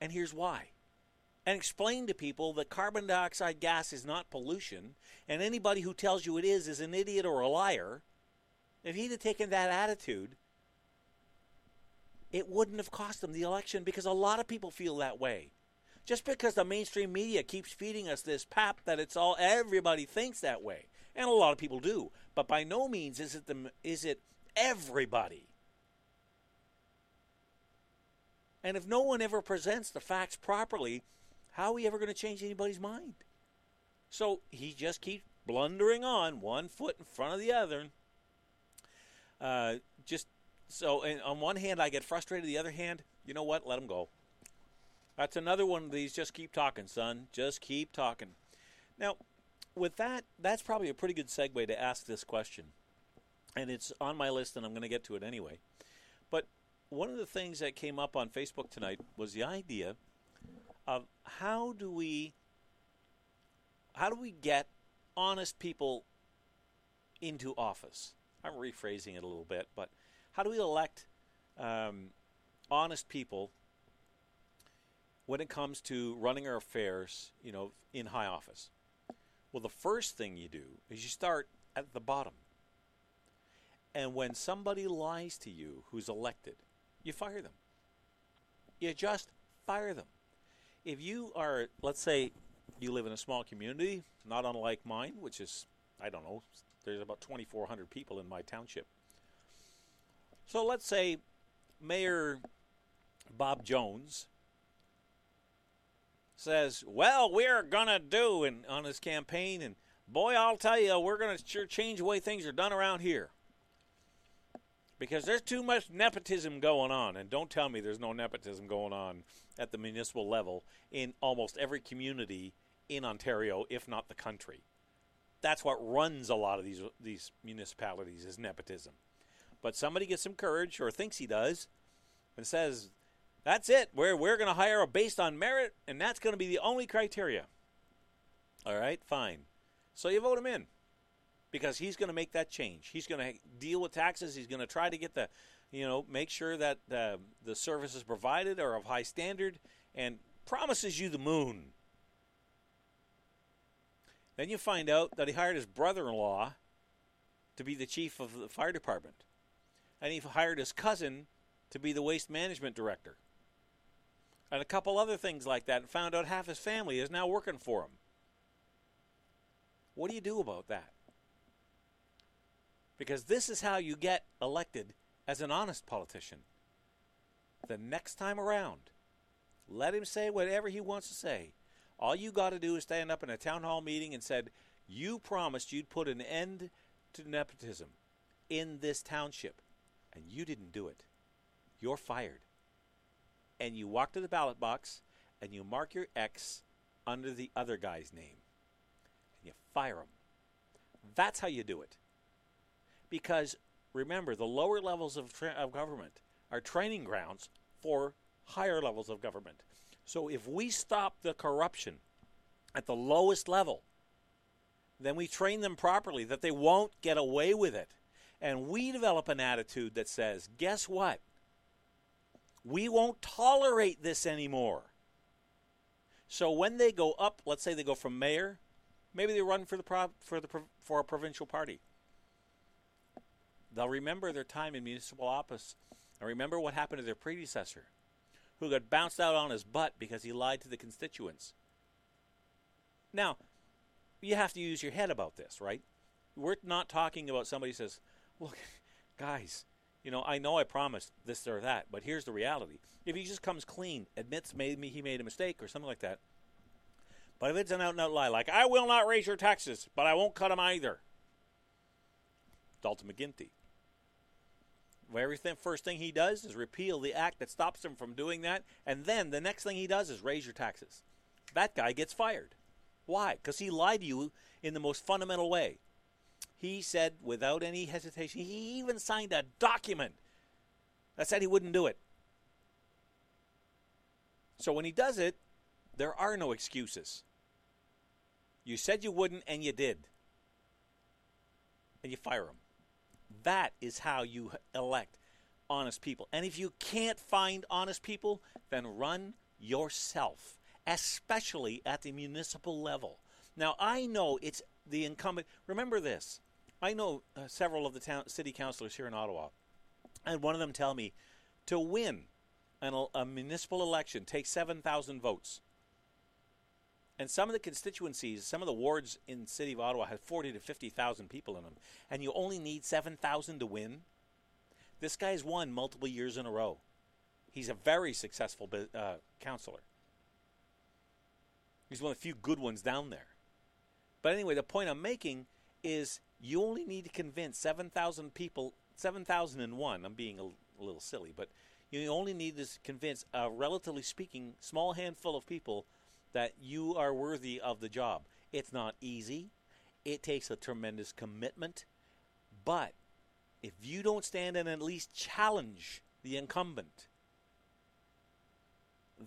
And here's why. And explain to people that carbon dioxide gas is not pollution, and anybody who tells you it is is an idiot or a liar. If he'd have taken that attitude, it wouldn't have cost him the election because a lot of people feel that way. Just because the mainstream media keeps feeding us this pap that it's all everybody thinks that way, and a lot of people do, but by no means is it the is it everybody. And if no one ever presents the facts properly, how are we ever going to change anybody's mind? So he just keeps blundering on, one foot in front of the other. Uh, just so, and on one hand, I get frustrated. The other hand, you know what? Let him go. That's another one of these. Just keep talking, son. Just keep talking. Now, with that, that's probably a pretty good segue to ask this question. And it's on my list, and I'm going to get to it anyway. But one of the things that came up on Facebook tonight was the idea of how do we how do we get honest people into office? I'm rephrasing it a little bit, but how do we elect um, honest people when it comes to running our affairs, you know, in high office? Well, the first thing you do is you start at the bottom. And when somebody lies to you who's elected, you fire them. You just fire them. If you are, let's say, you live in a small community, not unlike mine, which is, I don't know, there's about 2,400 people in my township. So let's say Mayor Bob Jones says, "Well, we're gonna do," and on his campaign, and boy, I'll tell you, we're gonna sure change the way things are done around here because there's too much nepotism going on, and don't tell me there's no nepotism going on at the municipal level in almost every community in Ontario, if not the country. That's what runs a lot of these these municipalities is nepotism. But somebody gets some courage, or thinks he does, and says, "That's it. We're we're going to hire based on merit, and that's going to be the only criteria." All right, fine. So you vote him in. because he's going to make that change. He's going to deal with taxes. He's going to try to get the, you know, make sure that uh, the services provided are of high standard and promises you the moon. Then you find out that he hired his brother in law to be the chief of the fire department. And he hired his cousin to be the waste management director. And a couple other things like that, and found out half his family is now working for him. What do you do about that? Because this is how you get elected as an honest politician. The next time around, let him say whatever he wants to say. All you got to do is stand up in a town hall meeting and said, "You promised you'd put an end to nepotism in this township, and you didn't do it. You're fired." And you walk to the ballot box and you mark your X under the other guy's name, and you fire him. That's how you do it. Because remember, the lower levels of, tra- of government are training grounds for higher levels of government. So if we stop the corruption at the lowest level, then we train them properly that they won't get away with it. And we develop an attitude that says, guess what? We won't tolerate this anymore. So when they go up, let's say they go from mayor, maybe they run for the pro- for the for a provincial party. They'll remember their time in municipal office and remember what happened to their predecessor who got bounced out on his butt because he lied to the constituents. Now, you have to use your head about this, right? We're not talking about somebody says, "Look, *laughs* guys, you know, I know I promised this or that, but here's the reality. If he just comes clean, admits maybe he made a mistake or something like that, but if it's an out and out lie, like I will not raise your taxes, but I won't cut them either. Dalton McGuinty. Very th- first thing he does is repeal the act that stops him from doing that, and then the next thing he does is raise your taxes. That guy gets fired. Why? Because he lied to you in the most fundamental way. He said without any hesitation, he even signed a document that said he wouldn't do it. So when he does it, there are no excuses. You said you wouldn't, and you did. And you fire him. That is how you elect honest people. And if you can't find honest people, then run yourself, especially at the municipal level. Now, I know it's the incumbent. Remember this I know uh, several of the town, city councilors here in Ottawa, and one of them tell me to win an, a municipal election takes 7,000 votes. And some of the constituencies, some of the wards in the city of Ottawa have 40 to 50,000 people in them, and you only need 7,000 to win. This guy's won multiple years in a row. He's a very successful uh, counselor. He's one of the few good ones down there. But anyway, the point I'm making is you only need to convince 7,000 people, 7,001. I'm being a, a little silly, but you only need to convince a relatively speaking small handful of people that you are worthy of the job. It's not easy. It takes a tremendous commitment. But if you don't stand and at least challenge the incumbent,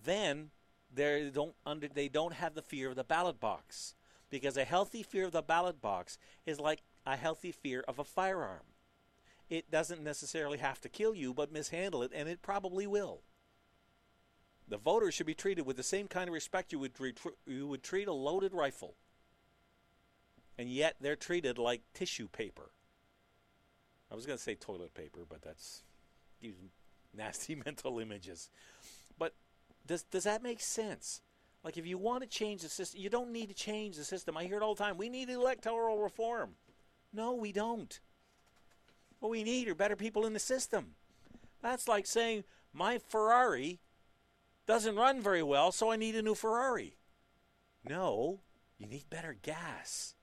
then they don't under they don't have the fear of the ballot box because a healthy fear of the ballot box is like a healthy fear of a firearm. It doesn't necessarily have to kill you, but mishandle it, and it probably will. The voters should be treated with the same kind of respect you would treat, you would treat a loaded rifle. And yet they're treated like tissue paper. I was going to say toilet paper, but that's nasty *laughs* mental images. But does does that make sense? Like if you want to change the system, you don't need to change the system. I hear it all the time. We need electoral reform. No, we don't. What we need are better people in the system. That's like saying my Ferrari doesn't run very well, so I need a new Ferrari. No, you need better gas.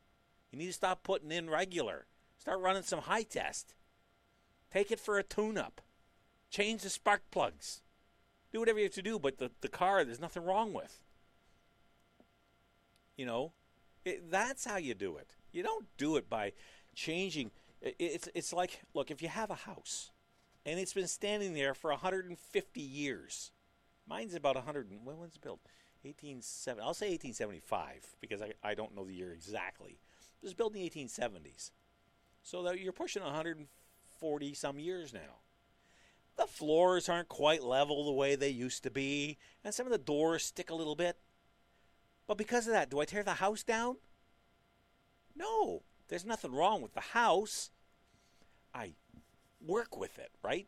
You need to stop putting in regular. Start running some high test. Take it for a tune up. Change the spark plugs. Do whatever you have to do, but the, the car, there's nothing wrong with. You know, it, that's how you do it. You don't do it by changing. It, it's, it's like, look, if you have a house and it's been standing there for 150 years, mine's about 100. When was it built? 1870. I'll say 1875 because I, I don't know the year exactly. It was built in the 1870s. So that you're pushing 140 some years now. The floors aren't quite level the way they used to be, and some of the doors stick a little bit. But because of that, do I tear the house down? No, there's nothing wrong with the house. I work with it, right?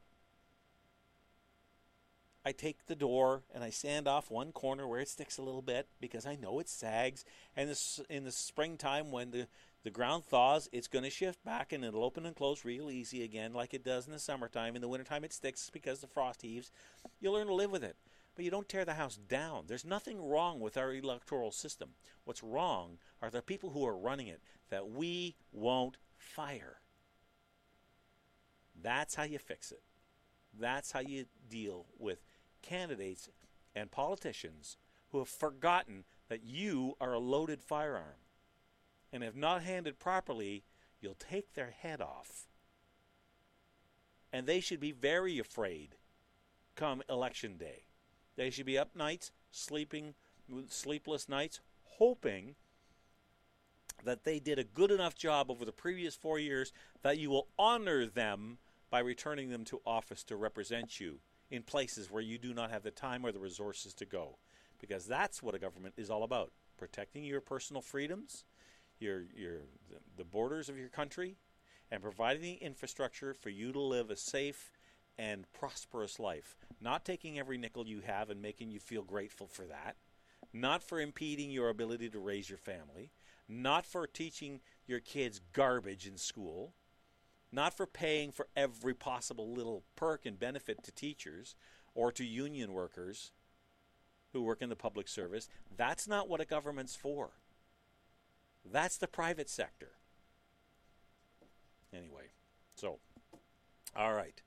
I take the door and I sand off one corner where it sticks a little bit because I know it sags. And in the springtime, when the, the ground thaws, it's going to shift back and it'll open and close real easy again, like it does in the summertime. In the wintertime, it sticks because the frost heaves. You learn to live with it. But you don't tear the house down. There's nothing wrong with our electoral system. What's wrong are the people who are running it that we won't fire. That's how you fix it. That's how you deal with candidates and politicians who have forgotten that you are a loaded firearm. And if not handled properly, you'll take their head off. And they should be very afraid come election day. They should be up nights, sleeping, sleepless nights, hoping that they did a good enough job over the previous four years that you will honor them by returning them to office to represent you in places where you do not have the time or the resources to go. Because that's what a government is all about protecting your personal freedoms, your, your, the borders of your country, and providing the infrastructure for you to live a safe and prosperous life. Not taking every nickel you have and making you feel grateful for that. Not for impeding your ability to raise your family. Not for teaching your kids garbage in school. Not for paying for every possible little perk and benefit to teachers or to union workers who work in the public service. That's not what a government's for. That's the private sector. Anyway, so, all right.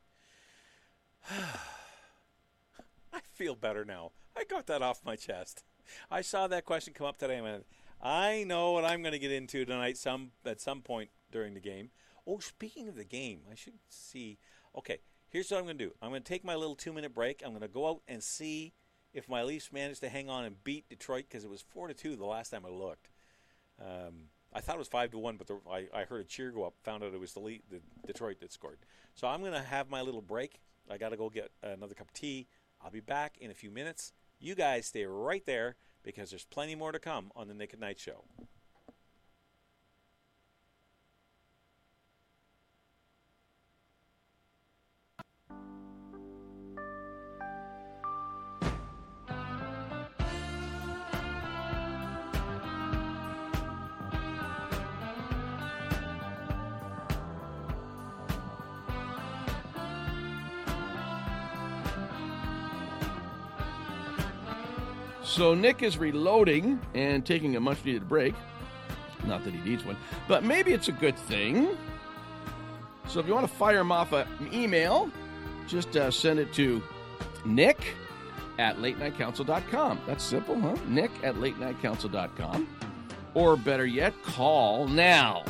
*sighs* I feel better now. I got that off my chest. I saw that question come up today. I I know what I'm going to get into tonight. Some at some point during the game. Oh, speaking of the game, I should see. Okay, here's what I'm going to do. I'm going to take my little two-minute break. I'm going to go out and see if my Leafs managed to hang on and beat Detroit because it was four to two the last time I looked. Um, I thought it was five to one, but the, I, I, heard a cheer go up. Found out it was the, the Detroit that scored. So I'm going to have my little break. I got to go get another cup of tea. I'll be back in a few minutes. You guys stay right there because there's plenty more to come on the Nick at Night Show. So Nick is reloading and taking a much needed break. Not that he needs one, but maybe it's a good thing. So if you want to fire him off an email, just uh, send it to nick at latenightcouncil.com. That's simple, huh? Nick at latenightcouncil.com. Or better yet, call now.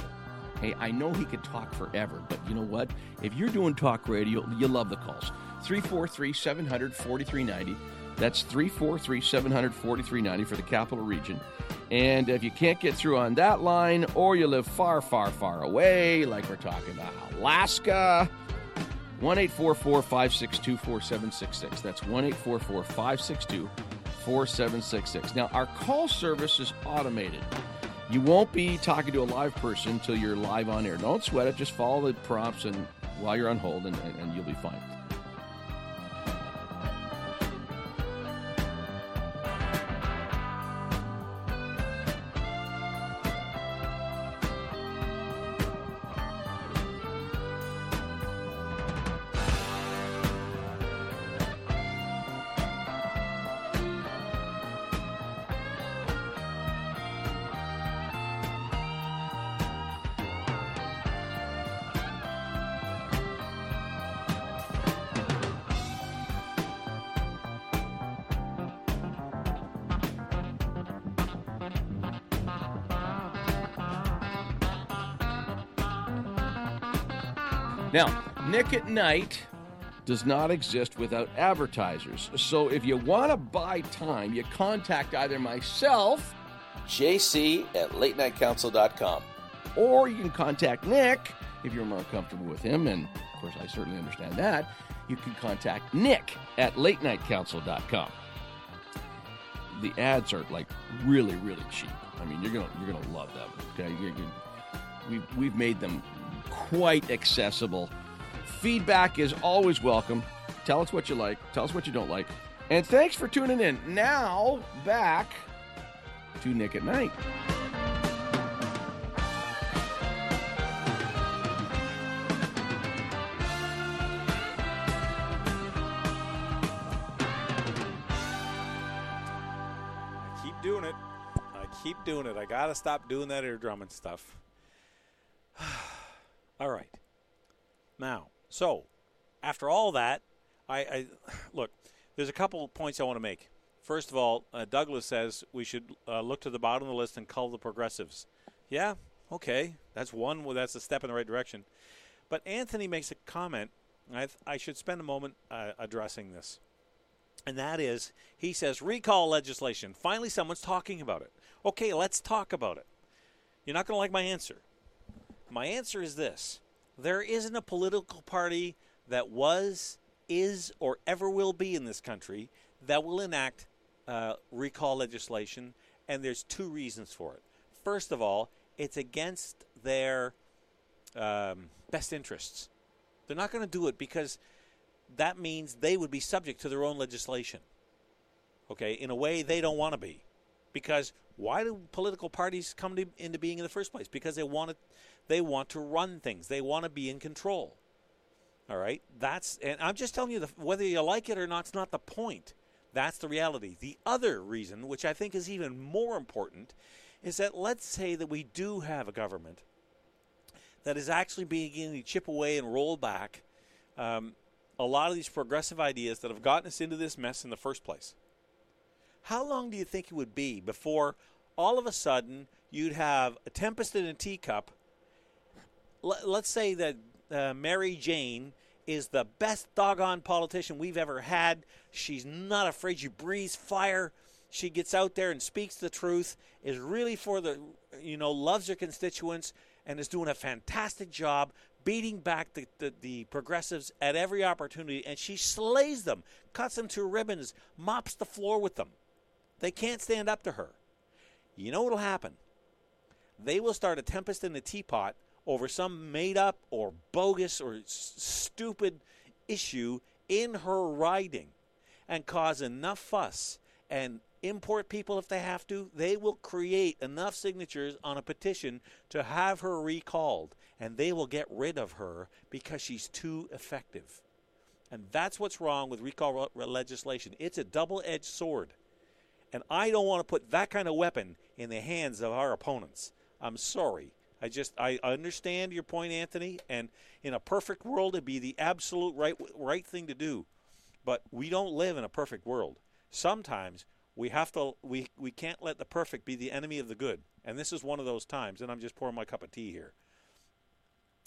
Hey, I know he could talk forever, but you know what? If you're doing talk radio, you love the calls. 343 700 4390. That's 343 700 4390 for the capital region. And if you can't get through on that line, or you live far, far, far away, like we're talking about Alaska, 1 844 562 4766. That's 1 844 562 4766. Now, our call service is automated. You won't be talking to a live person until you're live on air. Don't sweat it. Just follow the prompts and while you're on hold, and, and you'll be fine. Nick at Night does not exist without advertisers. So if you want to buy time, you contact either myself, JC at latenightcouncil.com, or you can contact Nick if you're more comfortable with him, and of course I certainly understand that, you can contact Nick at latenightcouncil.com. The ads are like really, really cheap. I mean, you're gonna you're gonna love them. Okay, you're, we've we've made them quite accessible. Feedback is always welcome. Tell us what you like. Tell us what you don't like. And thanks for tuning in. Now back to Nick at Night. I keep doing it. I keep doing it. I got to stop doing that ear drumming stuff. *sighs* all right. Now, so after all that, I, I look. There's a couple of points I want to make. First of all, uh, Douglas says we should uh, look to the bottom of the list and cull the progressives. Yeah, okay, that's one. Well, that's a step in the right direction. But Anthony makes a comment. I, th- I should spend a moment uh, addressing this and that is he says recall legislation. Finally, someone's talking about it. Okay, let's talk about it. You're not going to like my answer. My answer is this there isn't a political party that was, is, or ever will be in this country that will enact uh, recall legislation, and there's two reasons for it. First of all, it's against their um, best interests. They're not going to do it because that means they would be subject to their own legislation. Okay, in a way they don't want to be. Because why do political parties come to, into being in the first place? Because they want to, they want to run things. They want to be in control. All right, that's and I'm just telling you the, whether you like it or not. It's not the point. That's the reality. The other reason, which I think is even more important, is that let's say that we do have a government that is actually beginning to chip away and roll back um, a lot of these progressive ideas that have gotten us into this mess in the first place. How long do you think it would be before all of a sudden you'd have a tempest in a teacup? L- let's say that uh, Mary Jane is the best doggone politician we've ever had. She's not afraid. She breathes fire. She gets out there and speaks the truth. Is really for the, you know, loves her constituents and is doing a fantastic job beating back the, the, the, progressives at every opportunity, and she slays them, cuts them to ribbons, mops the floor with them. They can't stand up to her. You know what'll happen? They will start a tempest in the teapot over some made up or bogus or s- stupid issue in her riding and cause enough fuss and import people if they have to. They will create enough signatures on a petition to have her recalled and they will get rid of her because she's too effective. And that's what's wrong with recall re- legislation. It's a double edged sword. And I don't want to put that kind of weapon in the hands of our opponents. I'm sorry. I just I understand your point, Anthony, and in a perfect world it'd be the absolute right right thing to do. But we don't live in a perfect world. Sometimes we have to we, we can't let the perfect be the enemy of the good. And this is one of those times, and I'm just pouring my cup of tea here.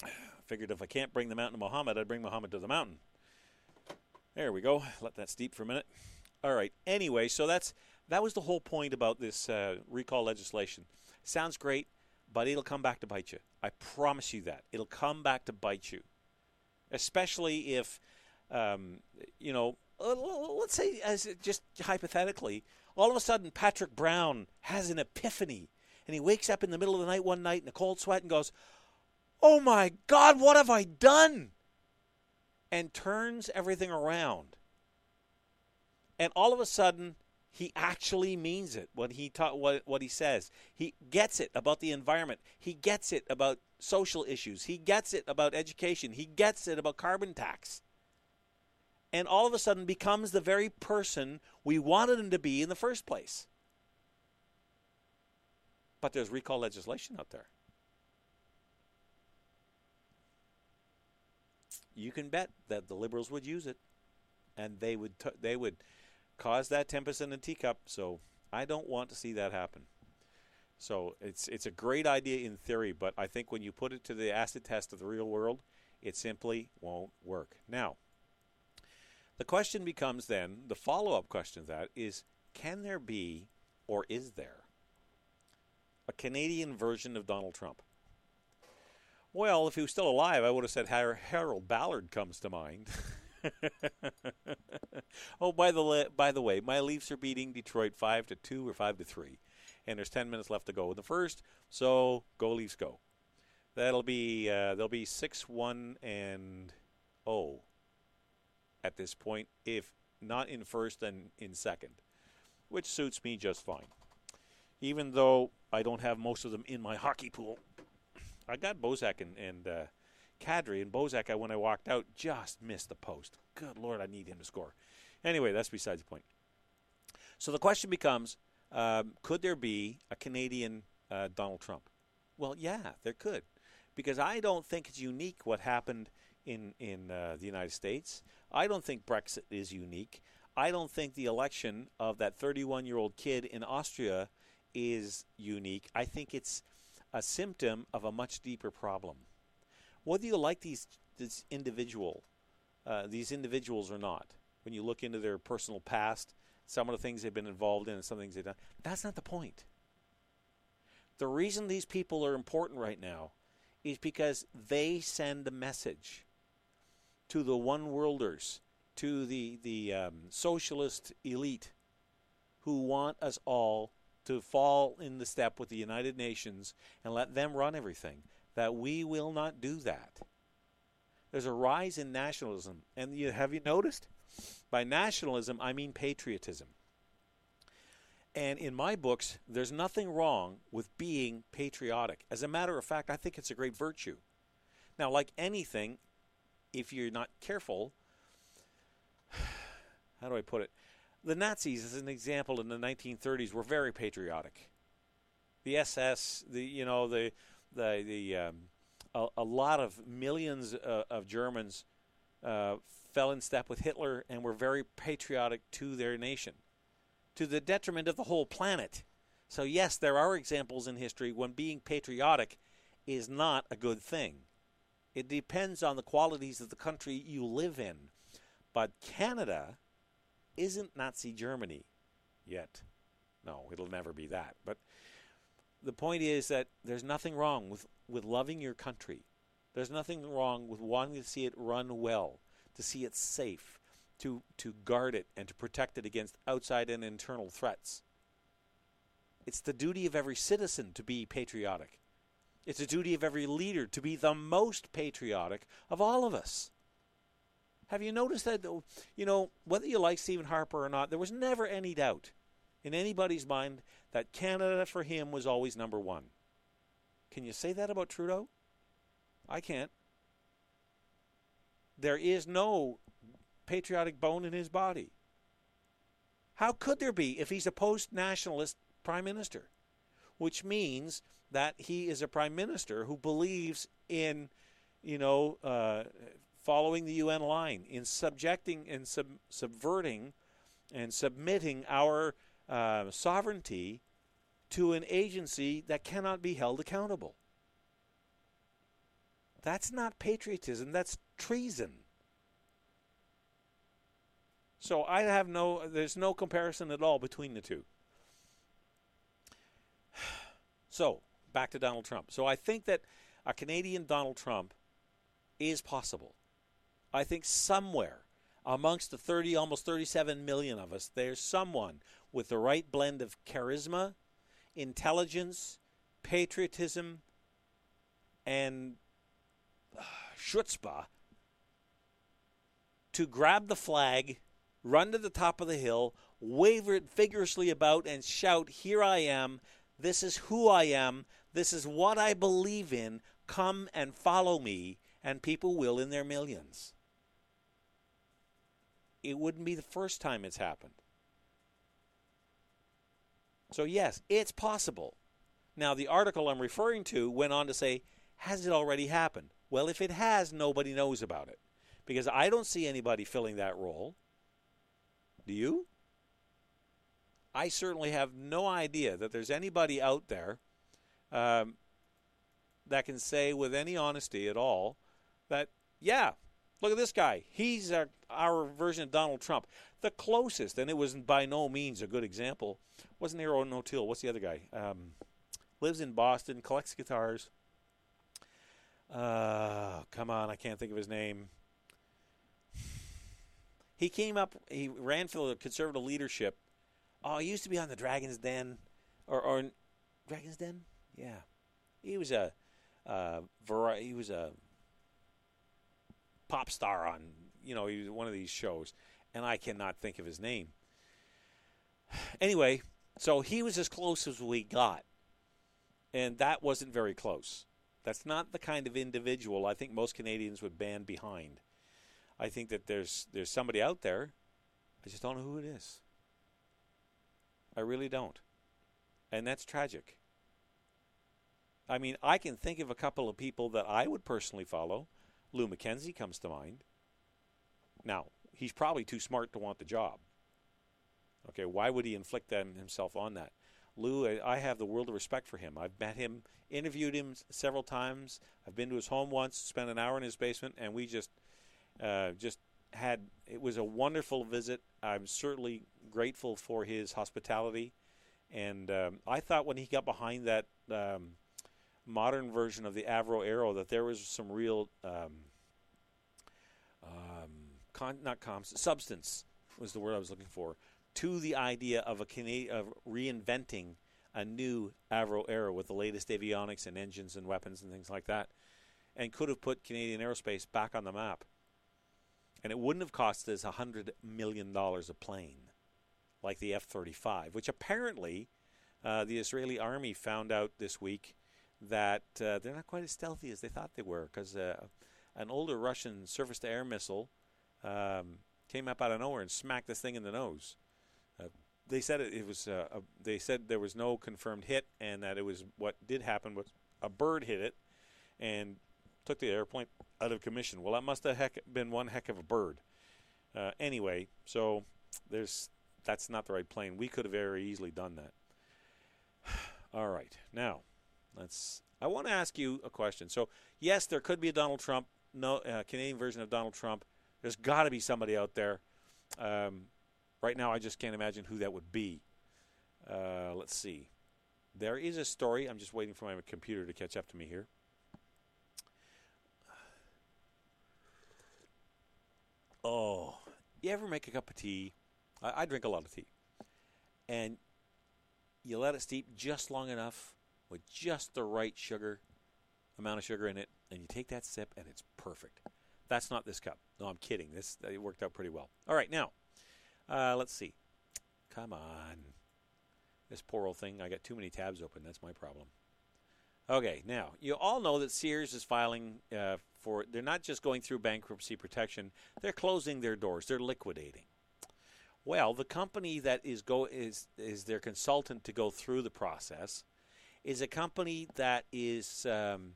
*sighs* Figured if I can't bring the mountain to Muhammad, I'd bring Muhammad to the mountain. There we go. Let that steep for a minute. All right. Anyway, so that's that was the whole point about this uh, recall legislation. Sounds great, but it'll come back to bite you. I promise you that it'll come back to bite you, especially if um, you know. uh, Let's say, as just hypothetically, all of a sudden Patrick Brown has an epiphany, and he wakes up in the middle of the night one night in a cold sweat and goes, "Oh my God, what have I done?" and turns everything around. And all of a sudden, he actually means it when he ta- what, what he says. He gets it about the environment. He gets it about social issues. He gets it about education. He gets it about carbon tax. And all of a sudden becomes the very person we wanted him to be in the first place. But there's recall legislation out there. you can bet that the liberals would use it, and they would t- they would cause that tempest in a teacup. So I don't want to see that happen. So it's it's a great idea in theory, but I think when you put it to the acid test of the real world, it simply won't work. Now, the question becomes then the follow up question to that is: Can there be, or is there, a Canadian version of Donald Trump? Well, if he was still alive, I would have said Har- Harold Ballard comes to mind. *laughs* *laughs* oh, by the by the way, my Leafs are beating Detroit five to two or five to three, and there's ten minutes left to go in the first. So go Leafs, go. That'll be uh, they'll be six one and oh at this point, if not in first, then in second, which suits me just fine. Even though I don't have most of them in my hockey pool, I got Bozak and, and uh, Kadri, and Bozak, I, when I walked out, just missed the post. Good Lord, I need him to score. Anyway, that's besides the point. So the question becomes um, could there be a Canadian uh, Donald Trump? Well, yeah, there could. Because I don't think it's unique what happened in, in uh, the United States. I don't think Brexit is unique. I don't think the election of that 31 year old kid in Austria is unique. I think it's a symptom of a much deeper problem. Whether you like these this individual, uh, these individuals or not, when you look into their personal past, some of the things they've been involved in, and some things they've done, that's not the point. The reason these people are important right now is because they send a message to the one worlders, to the the um, socialist elite, who want us all to fall in the step with the United Nations and let them run everything. That we will not do that. There's a rise in nationalism, and you, have you noticed? By nationalism, I mean patriotism. And in my books, there's nothing wrong with being patriotic. As a matter of fact, I think it's a great virtue. Now, like anything, if you're not careful, *sighs* how do I put it? The Nazis, as an example, in the 1930s, were very patriotic. The SS, the you know the the the um, a, a, lot of millions uh, of Germans uh, fell in step with Hitler and were very patriotic to their nation, to the detriment of the whole planet. So yes, there are examples in history when being patriotic is not a good thing. It depends on the qualities of the country you live in. But Canada isn't Nazi Germany yet. No, it'll never be that. But the point is that there's nothing wrong with, with loving your country. There's nothing wrong with wanting to see it run well, to see it safe, to, to guard it, and to protect it against outside and internal threats. It's the duty of every citizen to be patriotic. It's a duty of every leader to be the most patriotic of all of us. Have you noticed that, you know, whether you like Stephen Harper or not, there was never any doubt in anybody's mind that Canada for him was always number one. Can you say that about Trudeau? I can't. There is no patriotic bone in his body. How could there be if he's a post nationalist prime minister? Which means that he is a prime minister who believes in, you know, uh, following the UN line, in subjecting and sub- subverting and submitting our uh, sovereignty to an agency that cannot be held accountable. That's not patriotism, that's treason. So I have no, there's no comparison at all between the two. *sighs* So, back to Donald Trump. So I think that a Canadian Donald Trump is possible. I think somewhere amongst the 30, almost 37 million of us, there's someone with the right blend of charisma, intelligence, patriotism, and uh, to grab the flag, run to the top of the hill, wave it vigorously about, and shout, Here I am. This is who I am. This is what I believe in. Come and follow me. And people will in their millions. It wouldn't be the first time it's happened. So, yes, it's possible. Now, the article I'm referring to went on to say, Has it already happened? Well, if it has, nobody knows about it. Because I don't see anybody filling that role. Do you? I certainly have no idea that there's anybody out there um, that can say with any honesty at all that, yeah, look at this guy. He's our, our version of Donald Trump. The closest, and it was by no means a good example, wasn't Erin O'Toole. What's the other guy? Um, lives in Boston, collects guitars. Uh, come on, I can't think of his name. He came up. He ran for the conservative leadership. Oh, he used to be on the Dragons Den, or or Dragons Den. Yeah, he was a uh, He was a pop star on. You know, one of these shows, and I cannot think of his name. *sighs* Anyway, so he was as close as we got, and that wasn't very close. That's not the kind of individual I think most Canadians would band behind. I think that there's there's somebody out there. I just don't know who it is. I really don't. And that's tragic. I mean, I can think of a couple of people that I would personally follow. Lou MacKenzie comes to mind. Now, he's probably too smart to want the job. Okay, why would he inflict that on himself on that? Lou, I I have the world of respect for him. I've met him, interviewed him several times. I've been to his home once, spent an hour in his basement, and we just, uh, just had. It was a wonderful visit. I'm certainly grateful for his hospitality, and um, I thought when he got behind that um, modern version of the Avro Arrow that there was some real, um, um, con- not substance was the word I was looking for to the idea of a Cana- of reinventing a new Avro Arrow with the latest avionics and engines and weapons and things like that, and could have put Canadian aerospace back on the map. And it wouldn't have cost us a hundred million dollars a plane, like the F-35, which apparently uh, the Israeli army found out this week that uh, they're not quite as stealthy as they thought they were, because uh, an older Russian surface-to-air missile um, came up out of nowhere and smacked this thing in the nose they said it, it was uh, a, they said there was no confirmed hit and that it was what did happen was a bird hit it and took the airplane out of commission. Well, that must have heck been one heck of a bird. Uh, anyway, so there's that's not the right plane. We could have very easily done that. *sighs* All right, now I want to ask you a question. So yes, there could be a Donald Trump, no uh, Canadian version of Donald Trump. There's got to be somebody out there. Um, Right now, I just can't imagine who that would be. Uh, let's see. There is a story. I'm just waiting for my computer to catch up to me here. Oh, you ever make a cup of tea? I, I drink a lot of tea. And you let it steep just long enough with just the right sugar, amount of sugar in it, and you take that sip, and it's perfect. That's not this cup. No, I'm kidding. This it worked out pretty well. All right, now uh, let's see. Come on. This poor old thing. I got too many tabs open. That's my problem. Okay, now, you all know that Sears is filing uh, for, they're not just going through bankruptcy protection, they're closing their doors, they're liquidating. Well, the company that is go is is their consultant to go through the process is a company that is um,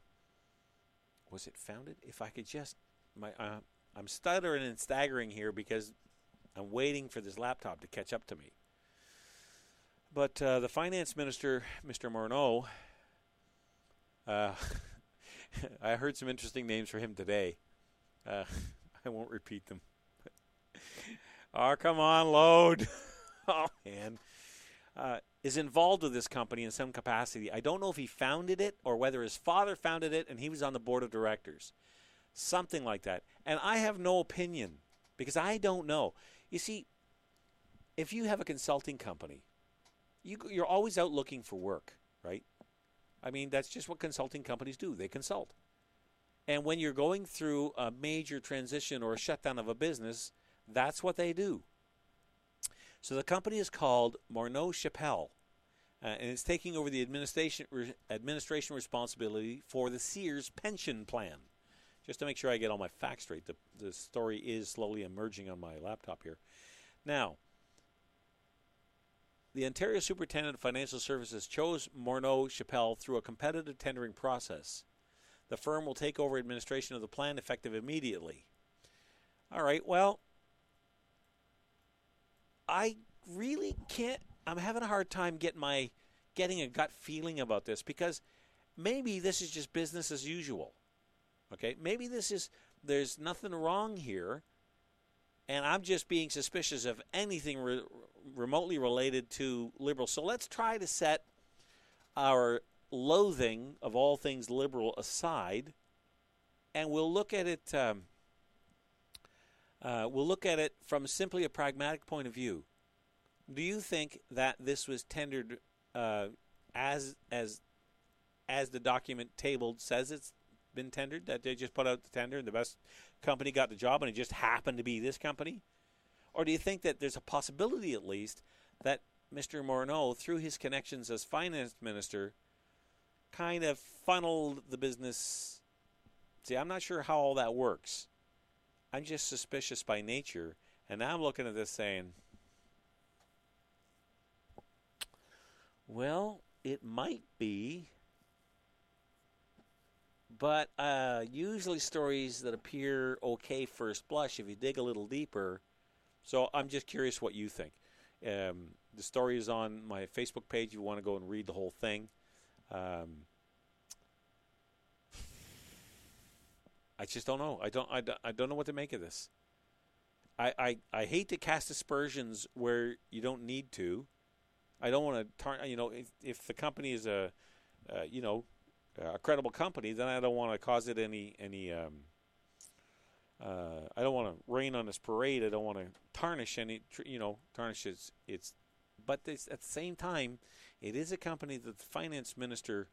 was it founded? If I could just my uh, I'm stuttering and staggering here because I'm waiting for this laptop to catch up to me. But uh, the finance minister, Mr. Morneau, uh, *laughs* I heard some interesting names for him today. Uh, *laughs* I won't repeat them. oh, *laughs* come on, load. oh, man. Is involved with this company in some capacity. I don't know if he founded it or whether his father founded it and he was on the board of directors. Something like that. And I have no opinion because I don't know. You see, if you have a consulting company, you, you're always out looking for work, right? I mean, that's just what consulting companies do. They consult. And when you're going through a major transition or a shutdown of a business, that's what they do. So the company is called Morneau Shepell, uh, and it's taking over the administration re- administration responsibility for the Sears pension plan. Just to make sure I get all my facts straight, the the story is slowly emerging on my laptop here. Now, the Ontario Superintendent of Financial Services chose Morneau Shepell through a competitive tendering process. The firm will take over administration of the plan effective immediately. All right, well, I really can't I'm having a hard time getting my getting a gut feeling about this because maybe this is just business as usual. Okay? Maybe this is there's nothing wrong here and I'm just being suspicious of anything re- remotely related to liberal. So let's try to set our loathing of all things liberal aside and we'll look at it. Um, uh, we'll look at it from simply a pragmatic point of view. Do you think that this was tendered uh, as as as the document tabled says it's been tendered? That they just put out the tender and the best company got the job, and it just happened to be this company? Or do you think that there's a possibility, at least, that Mr. Morneau, through his connections as finance minister, kind of funneled the business? See, I'm not sure how all that works. I'm just suspicious by nature, and now I'm looking at this saying, well, it might be. But uh, usually stories that appear okay first blush, if you dig a little deeper. So I'm just curious what you think. Um, the story is on my Facebook page. If you want to go and read the whole thing. Um, I just don't know. I don't. I, I don't know what to make of this. I, I, I hate to cast aspersions where you don't need to. I don't want to turn. You know, if, if the company is a, uh, you know, a credible company, then I don't want to cause it any any. Um, uh, I don't want to rain on this parade. I don't want to tarnish any. You know, tarnish its its. But this, at the same time, it is a company that the finance minister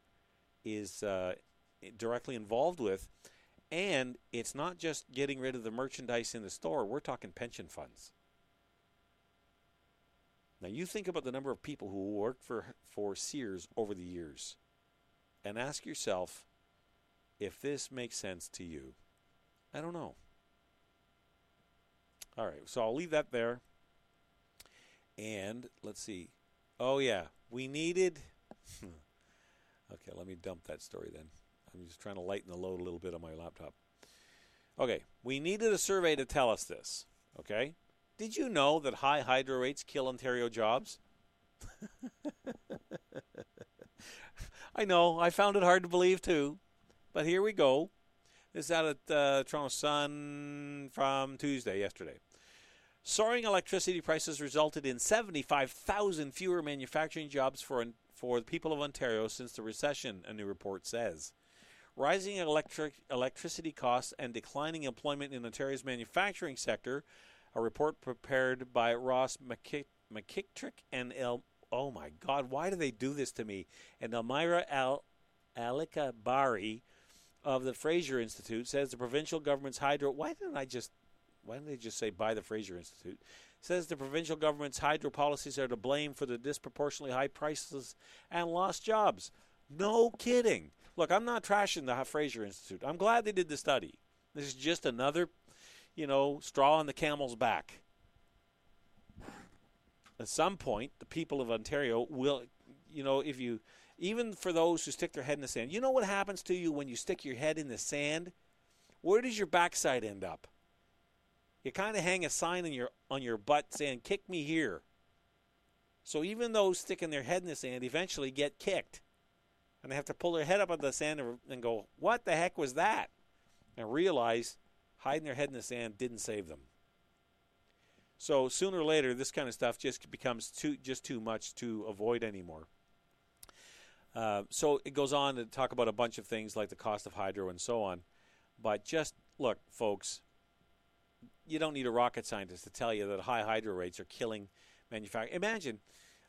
is uh, directly involved with, and it's not just getting rid of the merchandise in the store. We're talking pension funds. Now you think about the number of people who worked for for Sears over the years, and ask yourself if this makes sense to you. I don't know. All right, so I'll leave that there. And let's see. Oh yeah, we needed. *laughs* okay, let me dump that story then. I'm just trying to lighten the load a little bit on my laptop. Okay, we needed a survey to tell us this. Okay, did you know that high hydro rates kill Ontario jobs? *laughs* I know, I found it hard to believe too, but here we go. This is out at uh, Toronto Sun from Tuesday, yesterday. Soaring electricity prices resulted in 75,000 fewer manufacturing jobs for for the people of Ontario since the recession, a new report says. Rising electric electricity costs and declining employment in Ontario's manufacturing sector, a report prepared by Ross McKi- McKitrick and El. Oh my God, why do they do this to me? And Elmira Al Alika Bari of the Fraser Institute says the provincial government's hydro. Why didn't I just? Why didn't they just say by the Fraser Institute? Says the provincial government's hydro policies are to blame for the disproportionately high prices and lost jobs. No kidding. Look, I'm not trashing the Fraser Institute. I'm glad they did the study. This is just another, you know, straw on the camel's back. At some point, the people of Ontario will, you know, if you, even for those who stick their head in the sand, you know what happens to you when you stick your head in the sand? Where does your backside end up? You kind of hang a sign on your on your butt saying "Kick me here." So even those sticking their head in the sand eventually get kicked, and they have to pull their head up out of the sand and- go, "What the heck was that?" and realize hiding their head in the sand didn't save them. So sooner or later, this kind of stuff just becomes too just too much to avoid anymore. Uh, so it goes on to talk about a bunch of things like the cost of hydro and so on. But just look, folks, you don't need a rocket scientist to tell you that high hydro rates are killing manufacturing. Imagine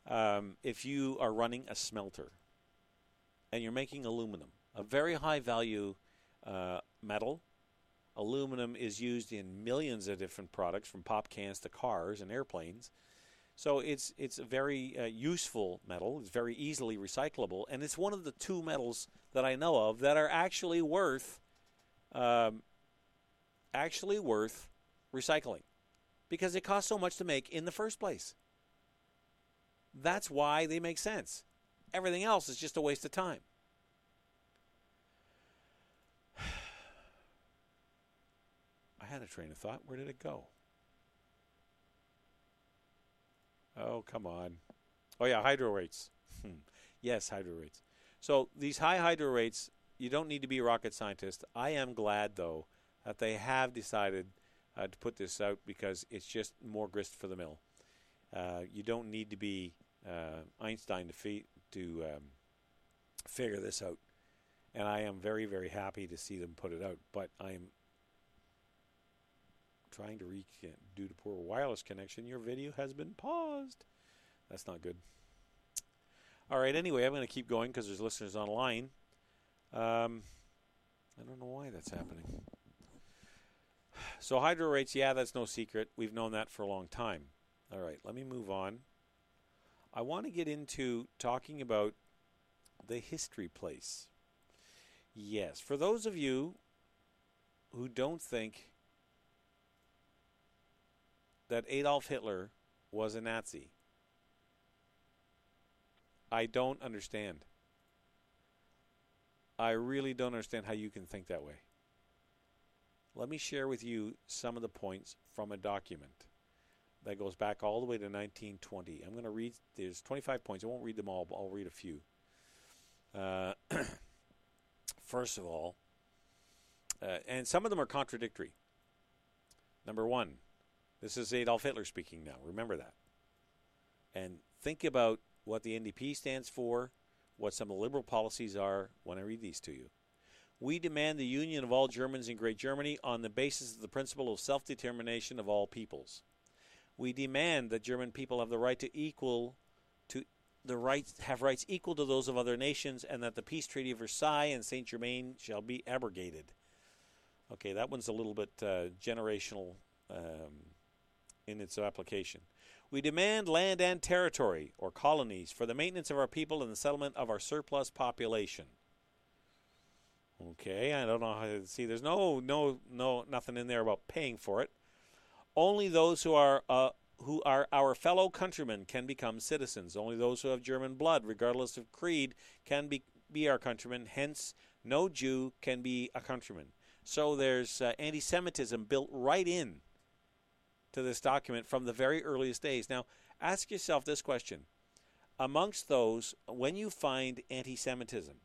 um, if you are running a smelter and you're making aluminum, a very high value uh, metal. Aluminum is used in millions of different products, from pop cans to cars and airplanes. So it's it's a very uh, useful metal. It's very easily recyclable, and it's one of the two metals that I know of that are actually worth um, actually worth recycling because it costs so much to make in the first place. That's why they make sense. Everything else is just a waste of time. *sighs* I had a train of thought. Where did it go? Oh, come on. Oh, yeah, hydro rates. Hmm. yes, hydro rates. So these high hydro rates, you don't need to be a rocket scientist. I am glad, though, that they have decided uh, to put this out because it's just more grist for the mill. Uh, you don't need to be uh, Einstein to, fe- to um, figure this out. and I am very, very happy to see them put it out. But I'm trying to reach due to poor wireless connection. Your video has been paused. That's not good. All right. Anyway, I'm going to keep going because there's listeners online. Um, I don't know why that's happening. So hydro rates, yeah, that's no secret. We've known that for a long time. All right, let me move on. I want to get into talking about the history place. Yes, for those of you who don't think that Adolf Hitler was a Nazi, I don't understand. I really don't understand how you can think that way. Let me share with you some of the points from a document that goes back all the way to 1920. I'm going to read, there's 25 points. I won't read them all, but I'll read a few. Uh, *clears throat* first of all, uh, and some of them are contradictory. Number one, this is Adolf Hitler speaking now. Remember that. And think about what the NDP stands for, what some of the liberal policies are when I read these to you. We demand the union of all Germans in Great Germany on the basis of the principle of self determination of all peoples. We demand that German people have the right to equal to the rights have rights equal to those of other nations and that the peace treaty of Versailles and Saint Germain shall be abrogated. Okay, that one's a little bit uh, generational um, in its application. We demand land and territory, or colonies, for the maintenance of our people and the settlement of our surplus population. Okay, I don't know how to see. There's no, no, no, nothing in there about paying for it. Only those who are uh, who are our fellow countrymen can become citizens. Only those who have German blood, regardless of creed, can be be our countrymen. Hence, no Jew can be a countryman. So there's uh, anti-Semitism built right in to this document from the very earliest days. Now, ask yourself this question: Amongst those, when you find anti-Semitism,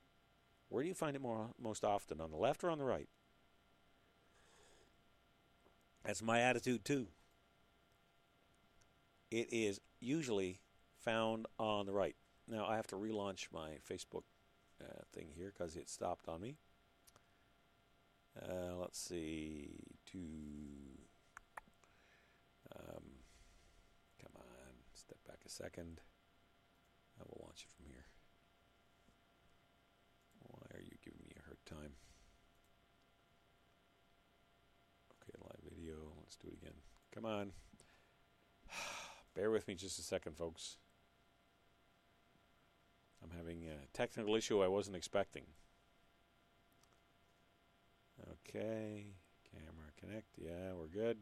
where do you find it more most often, on the left or on the right? That's my attitude too. It is usually found on the right. Now I have to relaunch my Facebook uh, thing here because it stopped on me. Uh, let's see. To um, come on, step back a second. I will launch it from here. Why are you giving me a hard time? Okay, live video. Let's do it again. Come on. *sighs* Bear with me just a second, folks. I'm having a technical issue I wasn't expecting. Okay, camera connect. Yeah, we're good.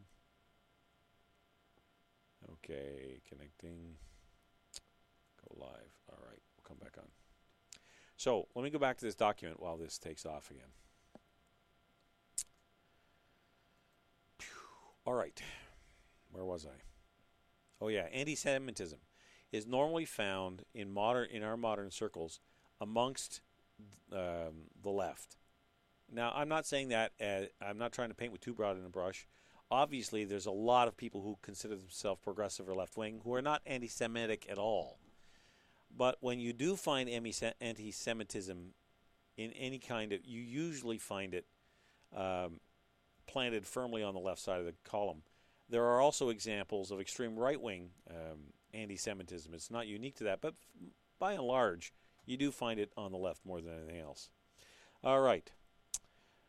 Okay, connecting. Go live. All right, we'll come back on. So let me go back to this document while this takes off again. All right, where was I? Oh yeah, anti-Semitism is normally found in modern in our modern circles amongst um, the left. Now, I'm not saying that uh, I'm not trying to paint with too broad in a brush. Obviously, there's a lot of people who consider themselves progressive or left wing who are not anti-Semitic at all. But when you do find anti-Semitism in any kind of, you usually find it um, planted firmly on the left side of the column. There are also examples of extreme right wing um, anti Semitism. It's not unique to that, but f- by and large, you do find it on the left more than anything else. All right.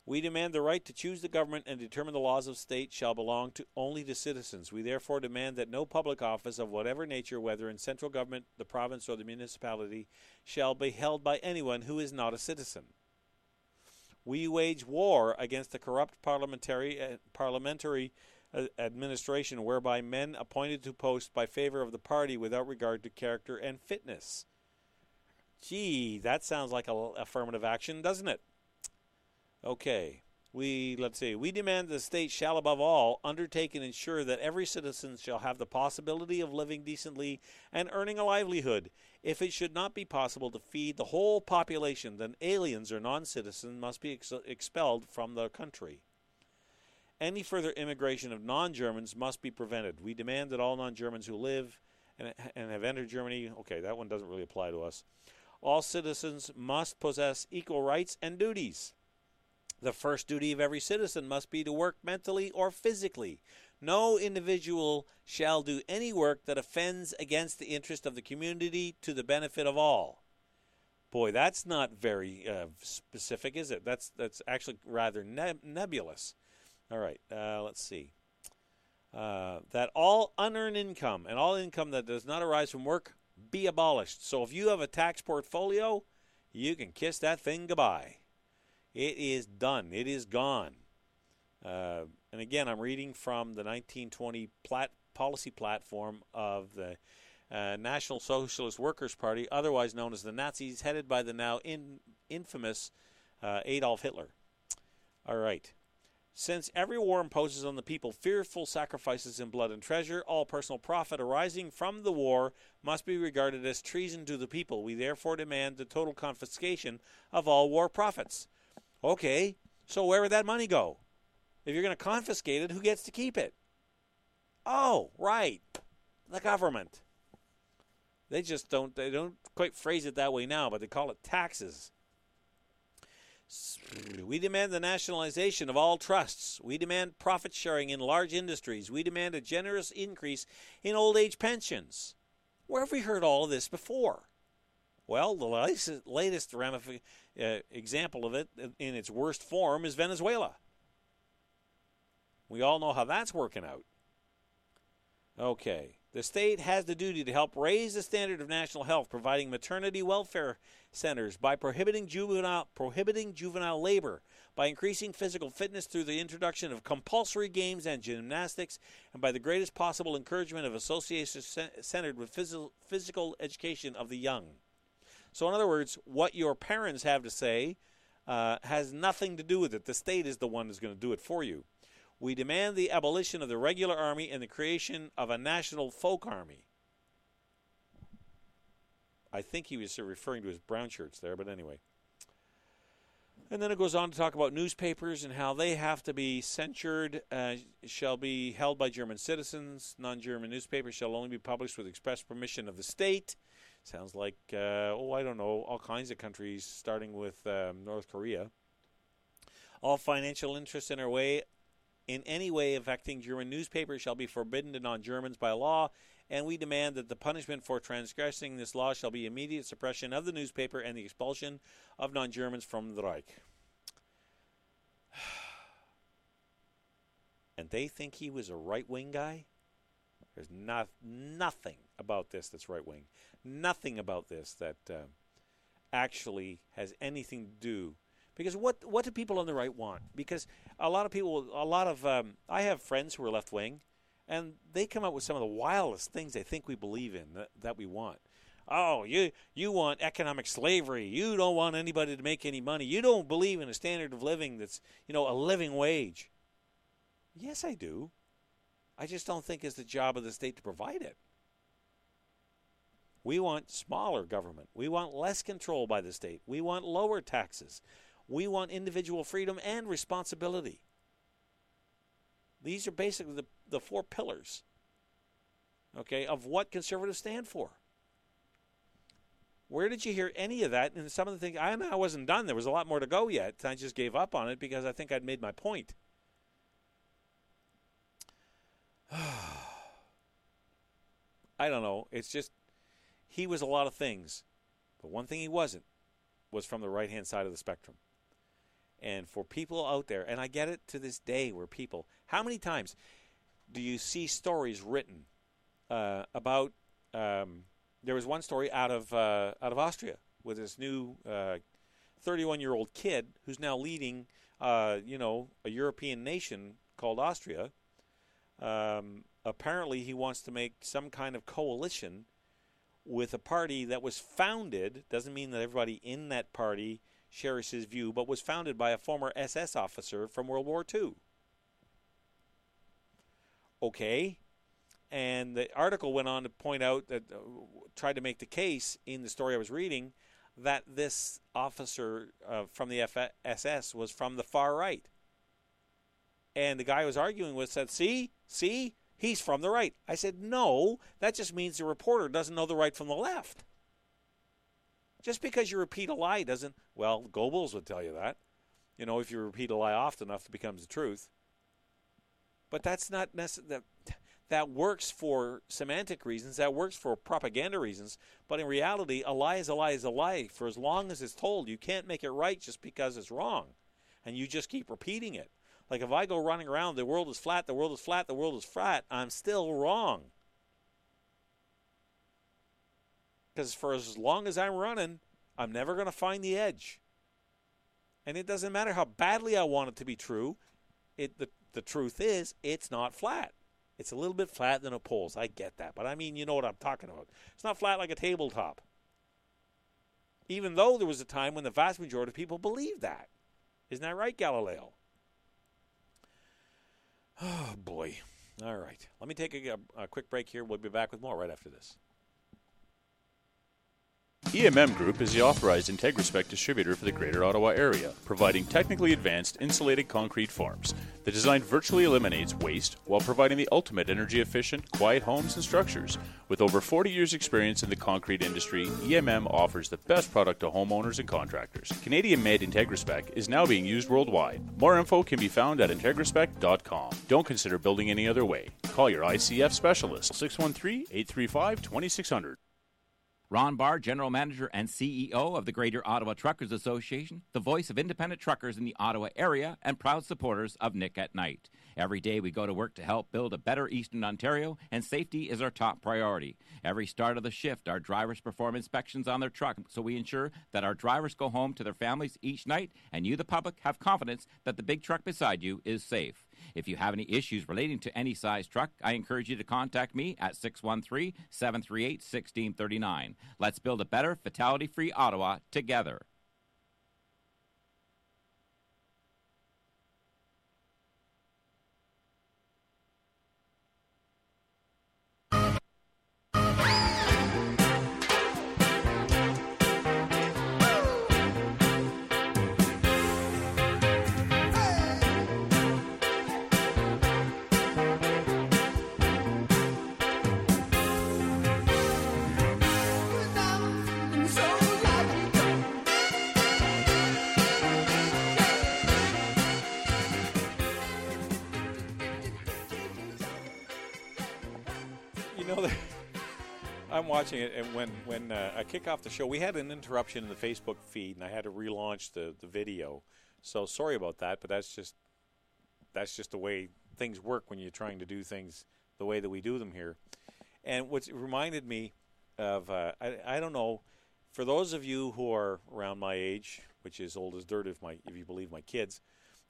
We demand the right to choose the government and determine the laws of state shall belong to only to citizens. We therefore demand that no public office of whatever nature, whether in central government, the province, or the municipality, shall be held by anyone who is not a citizen. We wage war against the corrupt parliamentary uh, parliamentary administration whereby men appointed to posts by favor of the party without regard to character and fitness. Gee, that sounds like a affirmative action, doesn't it? Okay. We let's see. We demand the state shall above all undertake and ensure that every citizen shall have the possibility of living decently and earning a livelihood. If it should not be possible to feed the whole population, then aliens or non-citizens must be ex- expelled from the country. Any further immigration of non-Germans must be prevented. We demand that all non-Germans who live and, and have entered Germany, okay, that one doesn't really apply to us, All citizens must possess equal rights and duties. The first duty of every citizen must be to work mentally or physically. No individual shall do any work that offends against the interest of the community to the benefit of all. Boy, that's not very uh, specific, is it? That's that's actually rather neb- nebulous. All right, uh, let's see. Uh, that all unearned income and all income that does not arise from work be abolished. So if you have a tax portfolio, you can kiss that thing goodbye. It is done. It is gone. Uh, and again, I'm reading from the 1920 plat- policy platform of the uh, National Socialist Workers' Party, otherwise known as the Nazis, headed by the now in- infamous uh, Adolf Hitler. All right. Since every war imposes on the people fearful sacrifices in blood and treasure, all personal profit arising from the war must be regarded as treason to the people. We therefore demand the total confiscation of all war profits. Okay, so where would that money go? If you're going to confiscate it, who gets to keep it? Oh, right, the government. They just don't they don't quite phrase it that way now, but they call it taxes. We demand the nationalization of all trusts. We demand profit sharing in large industries. We demand a generous increase in old age pensions. Where have we heard all of this before? Well, the latest, uh, example of it in its worst form is Venezuela. We all know how that's working out. Okay. The state has the duty to help raise the standard of national health, providing maternity welfare centers by prohibiting juvenile prohibiting juvenile labor, by increasing physical fitness through the introduction of compulsory games and gymnastics, and by the greatest possible encouragement of associations centered with physical, physical education of the young. So, in other words, what your parents have to say uh, has nothing to do with it. The state is the one that's going to do it for you. We demand the abolition of the regular army and the creation of a national folk army. I think he was referring to his brown shirts there, but anyway. And then it goes on to talk about newspapers and how they have to be censured, uh, shall be held by German citizens. Non German newspapers shall only be published with express permission of the state. Sounds like, uh, oh, I don't know, all kinds of countries, starting with um, North Korea. All financial interests in our way in any way affecting German newspapers shall be forbidden to non Germans by law, and we demand that the punishment for transgressing this law shall be immediate suppression of the newspaper and the expulsion of non Germans from the Reich. *sighs* And they think he was a right wing guy? There's not nothing about this that's right wing. Nothing about this that uh, actually has anything to do because what what do people on the right want? Because a lot of people, a lot of um, I have friends who are left wing, and they come up with some of the wildest things they think we believe in that, that we want. Oh, you you want economic slavery. You don't want anybody to make any money. You don't believe in a standard of living that's you know a living wage. Yes, I do. I just don't think it's the job of the state to provide it. We want smaller government. We want less control by the state. We want lower taxes. We want individual freedom and responsibility. These are basically the, the four pillars, okay, of what conservatives stand for. Where did you hear any of that? And some of the things, I, I wasn't done. There was a lot more to go yet. I just gave up on it because I think I'd made my point. *sighs* I don't know. It's just, he was a lot of things. But one thing he wasn't was from the right hand side of the spectrum. And for people out there, and I get it to this day where people, how many times do you see stories written uh, about? Um, there was one story out of uh, out of Austria with this new 31 uh, year old kid who's now leading, uh, you know, a European nation called Austria. Um, apparently, he wants to make some kind of coalition with a party that was founded. Doesn't mean that everybody in that party shares his view, but was founded by a former SS officer from World War II. Okay. And the article went on to point out that, uh, tried to make the case in the story I was reading, that this officer uh, from the SS was from the far right. And the guy I was arguing with said, See, see, he's from the right. I said, No, that just means the reporter doesn't know the right from the left Just because you repeat a lie doesn't. Well, Goebbels would tell you that. You know, if you repeat a lie often enough, it becomes the truth. But that's not. That, that works for semantic reasons. That works for propaganda reasons. But in reality, a lie is a lie is a lie. For as long as it's told, you can't make it right just because it's wrong, and you just keep repeating it. Like if I go running around, the world is flat, the world is flat, the world is flat. I'm still wrong. Because for as long as I'm running, I'm never going to find the edge. And it doesn't matter how badly I want it to be true. It the the truth is it's not flat. It's a little bit flat than a poles. I get that, but I mean, you know what I'm talking about. It's not flat like a tabletop. Even though there was a time when the vast majority of people believed that. Isn't that right, Galileo? *sighs* Oh boy. All right. Let me take a, a quick break here. We'll be back with more right after this. EMM Group is the authorized IntegraSpec distributor for the Greater Ottawa area, providing technically advanced insulated concrete forms. The design virtually eliminates waste while providing the ultimate energy efficient, quiet homes and structures. With over 40 years' experience in the concrete industry, EMM offers the best product to homeowners and contractors. Canadian made IntegraSpec is now being used worldwide. More info can be found at integraspec.com. Don't consider building any other way. Call your ICF specialist 613 835 2600. Ron Barr, General Manager and CEO of the Greater Ottawa Truckers Association, the voice of independent truckers in the Ottawa area, and proud supporters of Nick at Night. Every day we go to work to help build a better Eastern Ontario, and safety is our top priority. Every start of the shift, our drivers perform inspections on their truck, so we ensure that our drivers go home to their families each night, and you, the public, have confidence that the big truck beside you is safe. If you have any issues relating to any size truck, I encourage you to contact me at 613 738 1639. Let's build a better, fatality free Ottawa together. I'm watching it, and when when uh, I kick off the show, we had an interruption in the Facebook feed, and I had to relaunch the the video. So sorry about that, but that's just that's just the way things work when you're trying to do things the way that we do them here. And what's reminded me of, uh, I, I don't know, for those of you who are around my age, which is old as dirt if my if you believe my kids,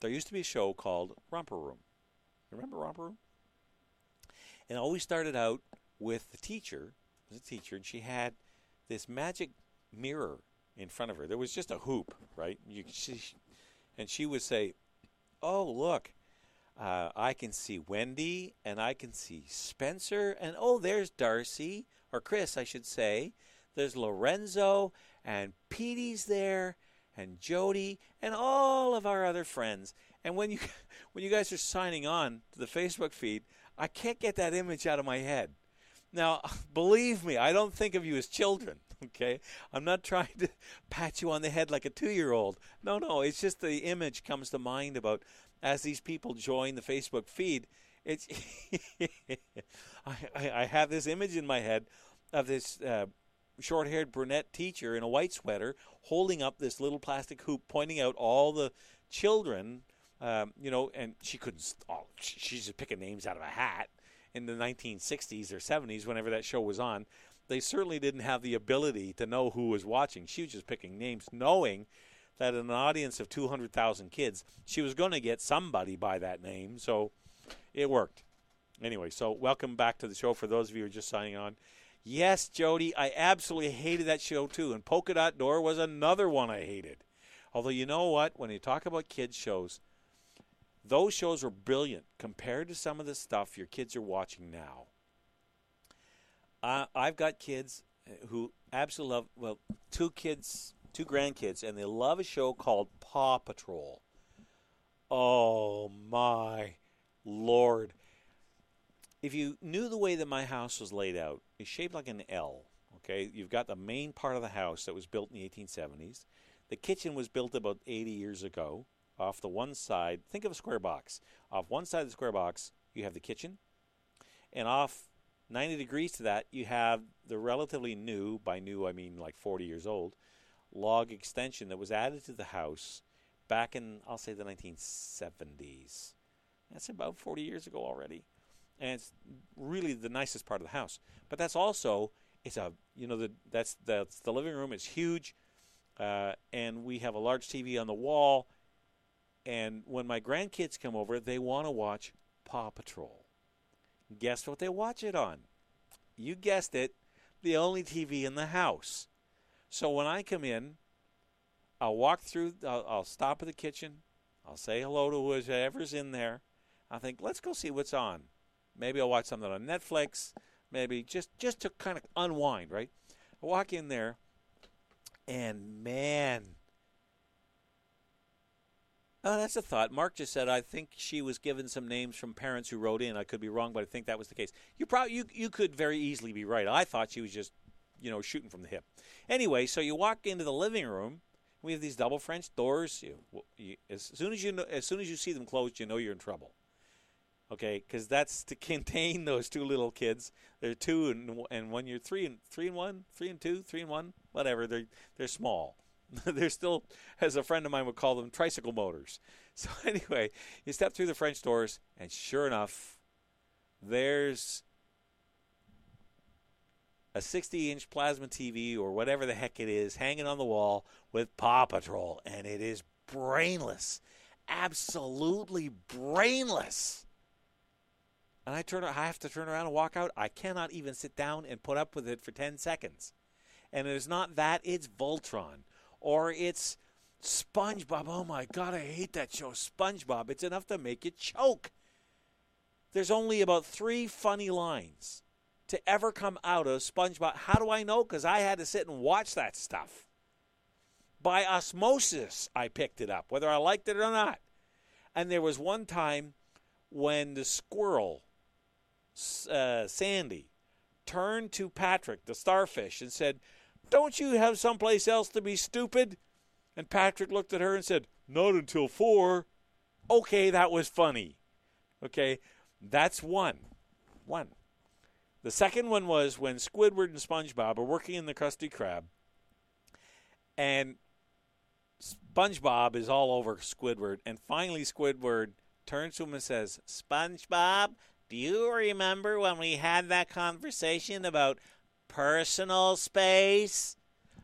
there used to be a show called Romper Room. Remember Romper Room? And it always started out with the teacher, was a teacher, and she had this magic mirror in front of her. There was just a hoop, right? You, she, and she would say, "Oh, look, uh, I can see Wendy, and I can see Spencer, and oh, there's Darcy or Chris, I should say. There's Lorenzo, and Petey's there, and Jody, and all of our other friends. And when you *laughs* when you guys are signing on to the Facebook feed, I can't get that image out of my head. Now, *laughs* believe me, I don't think of you as children, *laughs* okay? I'm not trying to *laughs* pat you on the head like a two year old. No, no, it's just the image comes to mind about as these people join the Facebook feed. It's I, I, I have this image in my head of this uh, short haired brunette teacher in a white sweater holding up this little plastic hoop, pointing out all the children um, you know, and she couldn't. Oh, she- she's just picking names out of a hat. In the 1960s or 70s, whenever that show was on, they certainly didn't have the ability to know who was watching. She was just picking names, knowing that in an audience of 200,000 kids, she was going to get somebody by that name. So it worked. Anyway, so welcome back to the show for those of you who are just signing on. Yes, Jody, I absolutely hated that show too. And Polka Dot Door was another one I hated. Although, you know what? When you talk about kids' shows, those shows were brilliant compared to some of the stuff your kids are watching now. Uh, I've got kids who absolutely love, well, two kids, two grandkids, and they love a show called Paw Patrol. Oh, my Lord. If you knew the way that my house was laid out, it's shaped like an L, Okay, you've got the main part of the house that was built in the 1870s. The kitchen was built about 80 years ago. Off the one side, think of a square box. Off one side of the square box, you have the kitchen, and off 90 degrees to that, you have the relatively new, by new I mean like 40 years old, log extension that was added to the house back in, I'll say, the 1970s. That's about 40 years ago already. And it's really the nicest part of the house. But that's also, it's a, you know, the, that's, that's the living room is huge. Uh, and we have a large TV on the wall. And when my grandkids come over, they want to watch Paw Patrol. Guess what they watch it on? You guessed it, the only TV in the house. So when I come in, I'll walk through, I'll, I'll stop at the kitchen, I'll say hello to whoever's in there. I think, let's go see what's on. Maybe I'll watch something on Netflix, maybe just, just to kind of unwind, right? I walk in there, and man, Oh, that's a thought. Mark just said I think she was given some names from parents who wrote in. I could be wrong, but I think that was the case. You probably you you could very easily be right. I thought she was just you know shooting from the hip. Anyway, so you walk into the living room. We have these double French doors. You, you, as soon as you know, as soon as you see them closed, you know you're in trouble. Okay, because that's to contain *laughs* those two little kids. They're two and and one. You're three and three and one, three and two, three and one, whatever. They're they're small. *laughs* They're still, as a friend of mine would call them, tricycle motors. *laughs* So anyway, you step through the French doors, and sure enough, there's a 60-inch plasma TV or whatever the heck it is hanging on the wall with Paw Patrol, and it is brainless, absolutely brainless. And I turn, I have to turn around and walk out. I cannot even sit down and put up with it for 10 seconds. And it is not that; it's Voltron or it's SpongeBob. Oh my God, I hate that show, SpongeBob. It's enough to make you choke. There's only about three funny lines to ever come out of SpongeBob. How do I know? Because I had to sit and watch that stuff. By osmosis, I picked it up, whether I liked it or not. And there was one time when the squirrel, uh, Sandy, turned to Patrick, the starfish, and said, don't you have someplace else to be stupid? And Patrick looked at her and said, Not until four. Okay, that was funny. Okay, that's one. One. The second one was when Squidward and SpongeBob are working in the Krusty Krab, and SpongeBob is all over Squidward, and finally Squidward turns to him and says, SpongeBob, do you remember when we had that conversation about personal space.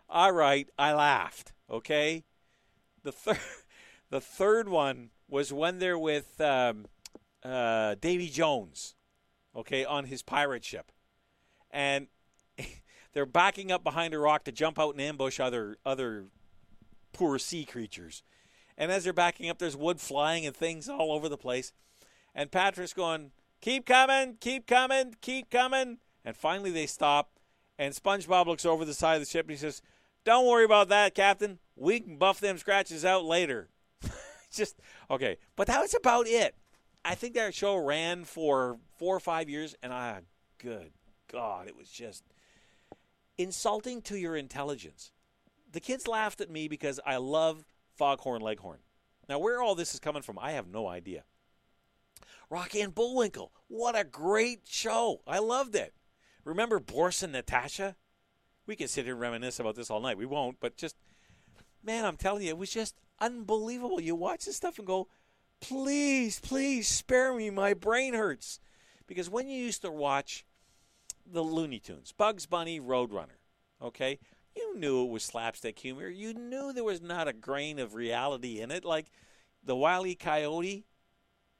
All right, I laughed. Okay, the third, *laughs* the third one was when they're with um, uh, Davy Jones, okay, on his pirate ship, and *laughs* they're backing up behind a rock to jump out and ambush other other poor sea creatures. And as they're backing up, there's wood flying and things all over the place. And Patrick's going, "Keep coming, keep coming, keep coming." And finally, they stop and SpongeBob looks over the side of the ship and he says, Don't worry about that, Captain. We can buff them scratches out later. *laughs* Just, okay. But that was about it. I think that show ran for four or five years, and I, good God, it was just insulting to your intelligence. The kids laughed at me because I love Foghorn Leghorn. Now, where all this is coming from, I have no idea. Rocky and Bullwinkle, what a great show! I loved it. Remember Boris and Natasha? We can sit here and reminisce about this all night. We won't, but just, man, I'm telling you, it was just unbelievable. You watch this stuff and go, please, please spare me. My brain hurts. Because when you used to watch the Looney Tunes, Bugs Bunny, Roadrunner, okay, you knew it was slapstick humor. You knew there was not a grain of reality in it. Like the Wile E. Coyote,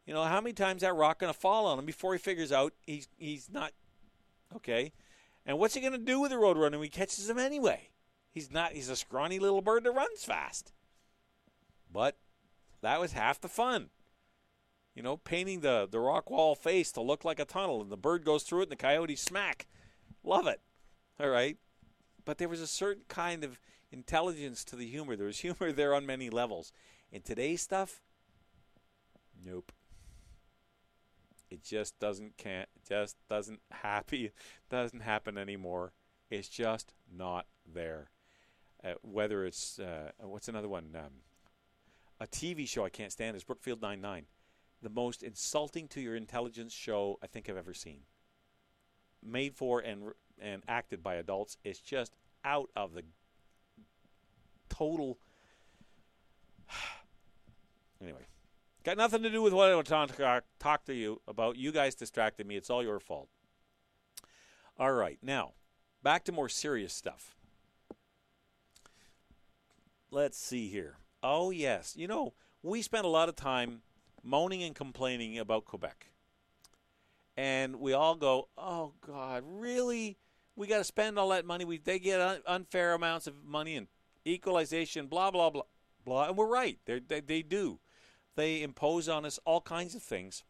you know, how many times that rock going to fall on him before he figures out he's he's not Okay? And what's he going to do with the Roadrunner when he catches him anyway? He's not, he's a scrawny little bird that runs fast. But that was half the fun. You know, painting the, the rock wall face to look like a tunnel, and the bird goes through it, and the coyote smack. Love it. All right. But there was a certain kind of intelligence to the humor. There was humor *laughs* there on many levels. In today's stuff, nope. It just doesn't can't just doesn't *laughs* happy doesn't happen anymore. It's just not there. Uh, whether it's uh, what's another one? Um, a TV show I can't stand is Brookfield Nine Nine, the most insulting to your intelligence show I think I've ever seen. Made for and and acted by adults, it's just out of the total. *sighs* anyway, got nothing to do with what I want to talk, uh, talk to you about. You guys distracted me. It's all your fault. All right, now back to more serious stuff. Let's see here. Oh, yes. You know, we spent a lot of time moaning and complaining about Quebec. And we all go, oh, God, really? We got to spend all that money. We, they get un- unfair amounts of money and equalization, blah, blah, blah, blah. And we're right. They're, they they do. They impose on us all kinds of things.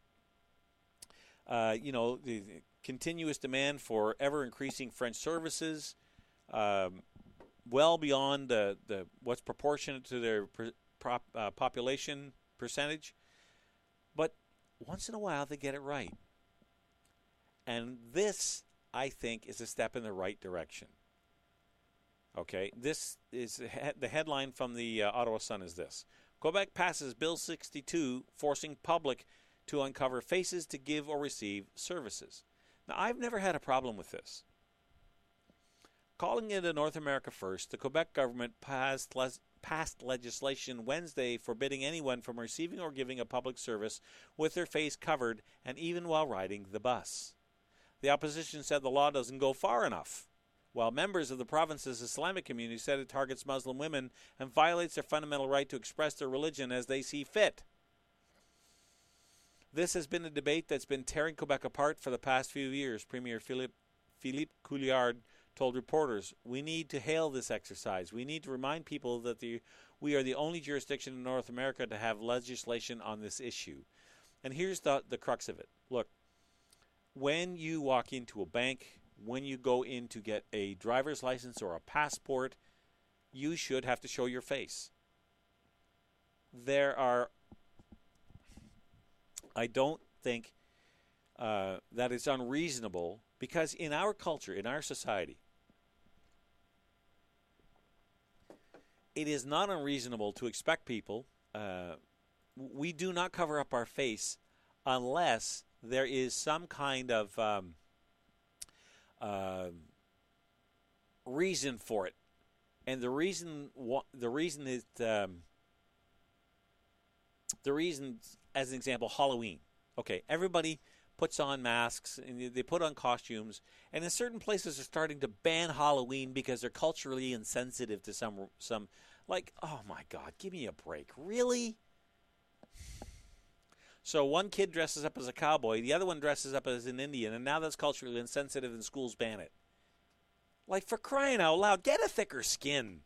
Uh, you know, the, continuous demand for ever increasing French services, um, well beyond the, the what's proportionate to their prop, uh, population percentage. But once in a while, they get it right. And this, I think, is a step in the right direction. Okay, this is the headline from the uh, Ottawa Sun is this Quebec passes Bill 62, forcing public to uncover faces to give or receive services. Now, I've never had a problem with this. Calling it a North America First, the Quebec government passed, passed legislation Wednesday forbidding anyone from receiving or giving a public service with their face covered and even while riding the bus. The opposition said the law doesn't go far enough, while members of the province's Islamic community said it targets Muslim women and violates their fundamental right to express their religion as they see fit. This has been a debate that's been tearing Quebec apart for the past few years. Premier Philippe, Philippe Couillard told reporters, "We need to hail this exercise. We need to remind people that the, we are the only jurisdiction in North America to have legislation on this issue." And here's the the crux of it. Look, when you walk into a bank, when you go in to get a driver's license or a passport, you should have to show your face. There are I don't think uh, that it's unreasonable because in our culture, in our society, it is not unreasonable to expect people. Uh, we do not cover up our face unless there is some kind of um, uh, reason for it, and the reason the reason that um, the reason as an example, Halloween. Okay, everybody puts on masks and they put on costumes, and in certain places are starting to ban Halloween because they're culturally insensitive to some some. Like, oh my God, give me a break, really? So one kid dresses up as a cowboy, the other one dresses up as an Indian, and now that's culturally insensitive, and schools ban it. Like for crying out loud, get a thicker skin.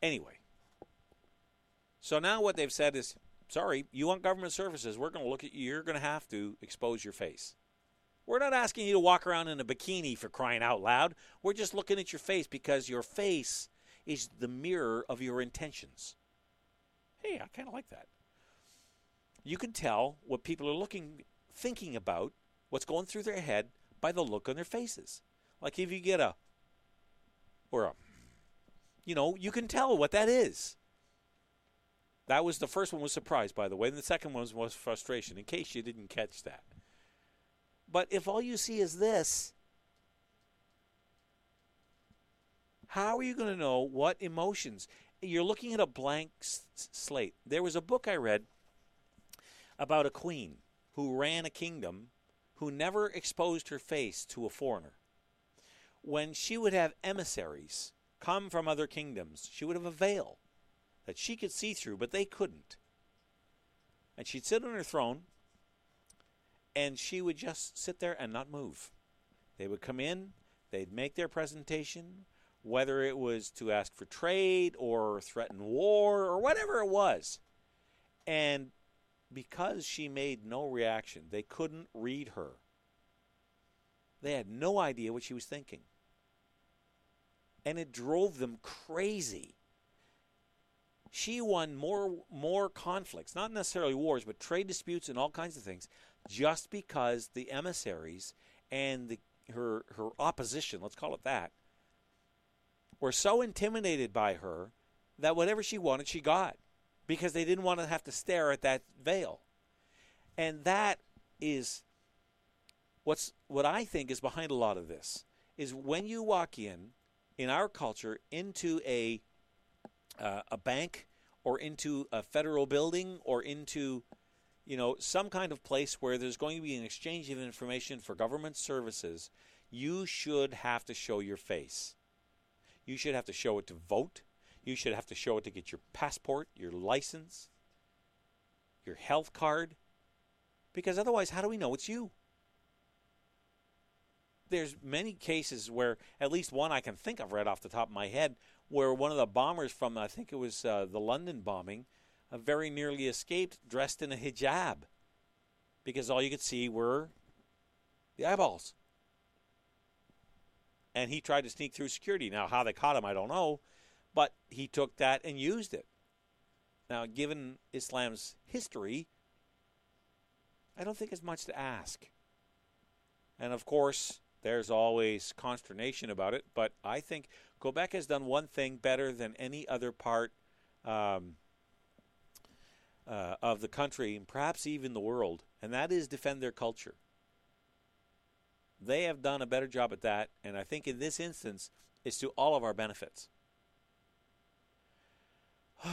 Anyway, so now what they've said is sorry, you want government services, we're going to look at you. You're going to have to expose your face. We're not asking you to walk around in a bikini for crying out loud. We're just looking at your face because your face is the mirror of your intentions. Hey, I kind of like that. You can tell what people are looking, thinking about, what's going through their head by the look on their faces. Like if you get a, or a, you know, you can tell what that is. That was the first one was surprise, by the way, and the second one was, frustration. In case you didn't catch that. But if all you see is this, how are you going to know what emotions? You're looking at a blank s- slate. There was a book I read about a queen who ran a kingdom who never exposed her face to a foreigner. When she would have emissaries come from other kingdoms, she would have a veil that she could see through, but they couldn't. And she'd sit on her throne, and she would just sit there and not move. They would come in, they'd make their presentation, whether it was to ask for trade or threaten war or whatever it was. And because she made no reaction, they couldn't read her. They had no idea what she was thinking. And it drove them crazy she won more more conflicts, not necessarily wars, but trade disputes and all kinds of things, just because the emissaries and the her her opposition, let's call it that, were so intimidated by her that whatever she wanted, she got because they didn't want to have to stare at that veil. And that is what's what I think is behind a lot of this is when you walk in in our culture into a uh, a bank or into a federal building or into you know some kind of place where there's going to be an exchange of information for government services you should have to show your face you should have to show it to vote you should have to show it to get your passport your license your health card because otherwise how do we know it's you there's many cases where at least one I can think of right off the top of my head where one of the bombers from I think it was uh, the London bombing uh, very nearly escaped dressed in a hijab because all you could see were the eyeballs. And he tried to sneak through security. Now, how they caught him, I don't know, but he took that and used it. Now, given Islam's history, I don't think it's much to ask. And of course, there's always consternation about it, but I think Quebec has done one thing better than any other part um, uh, of the country, and perhaps even the world, and that is defend their culture. They have done a better job at that, and I think in this instance, it's to all of our benefits. *sighs*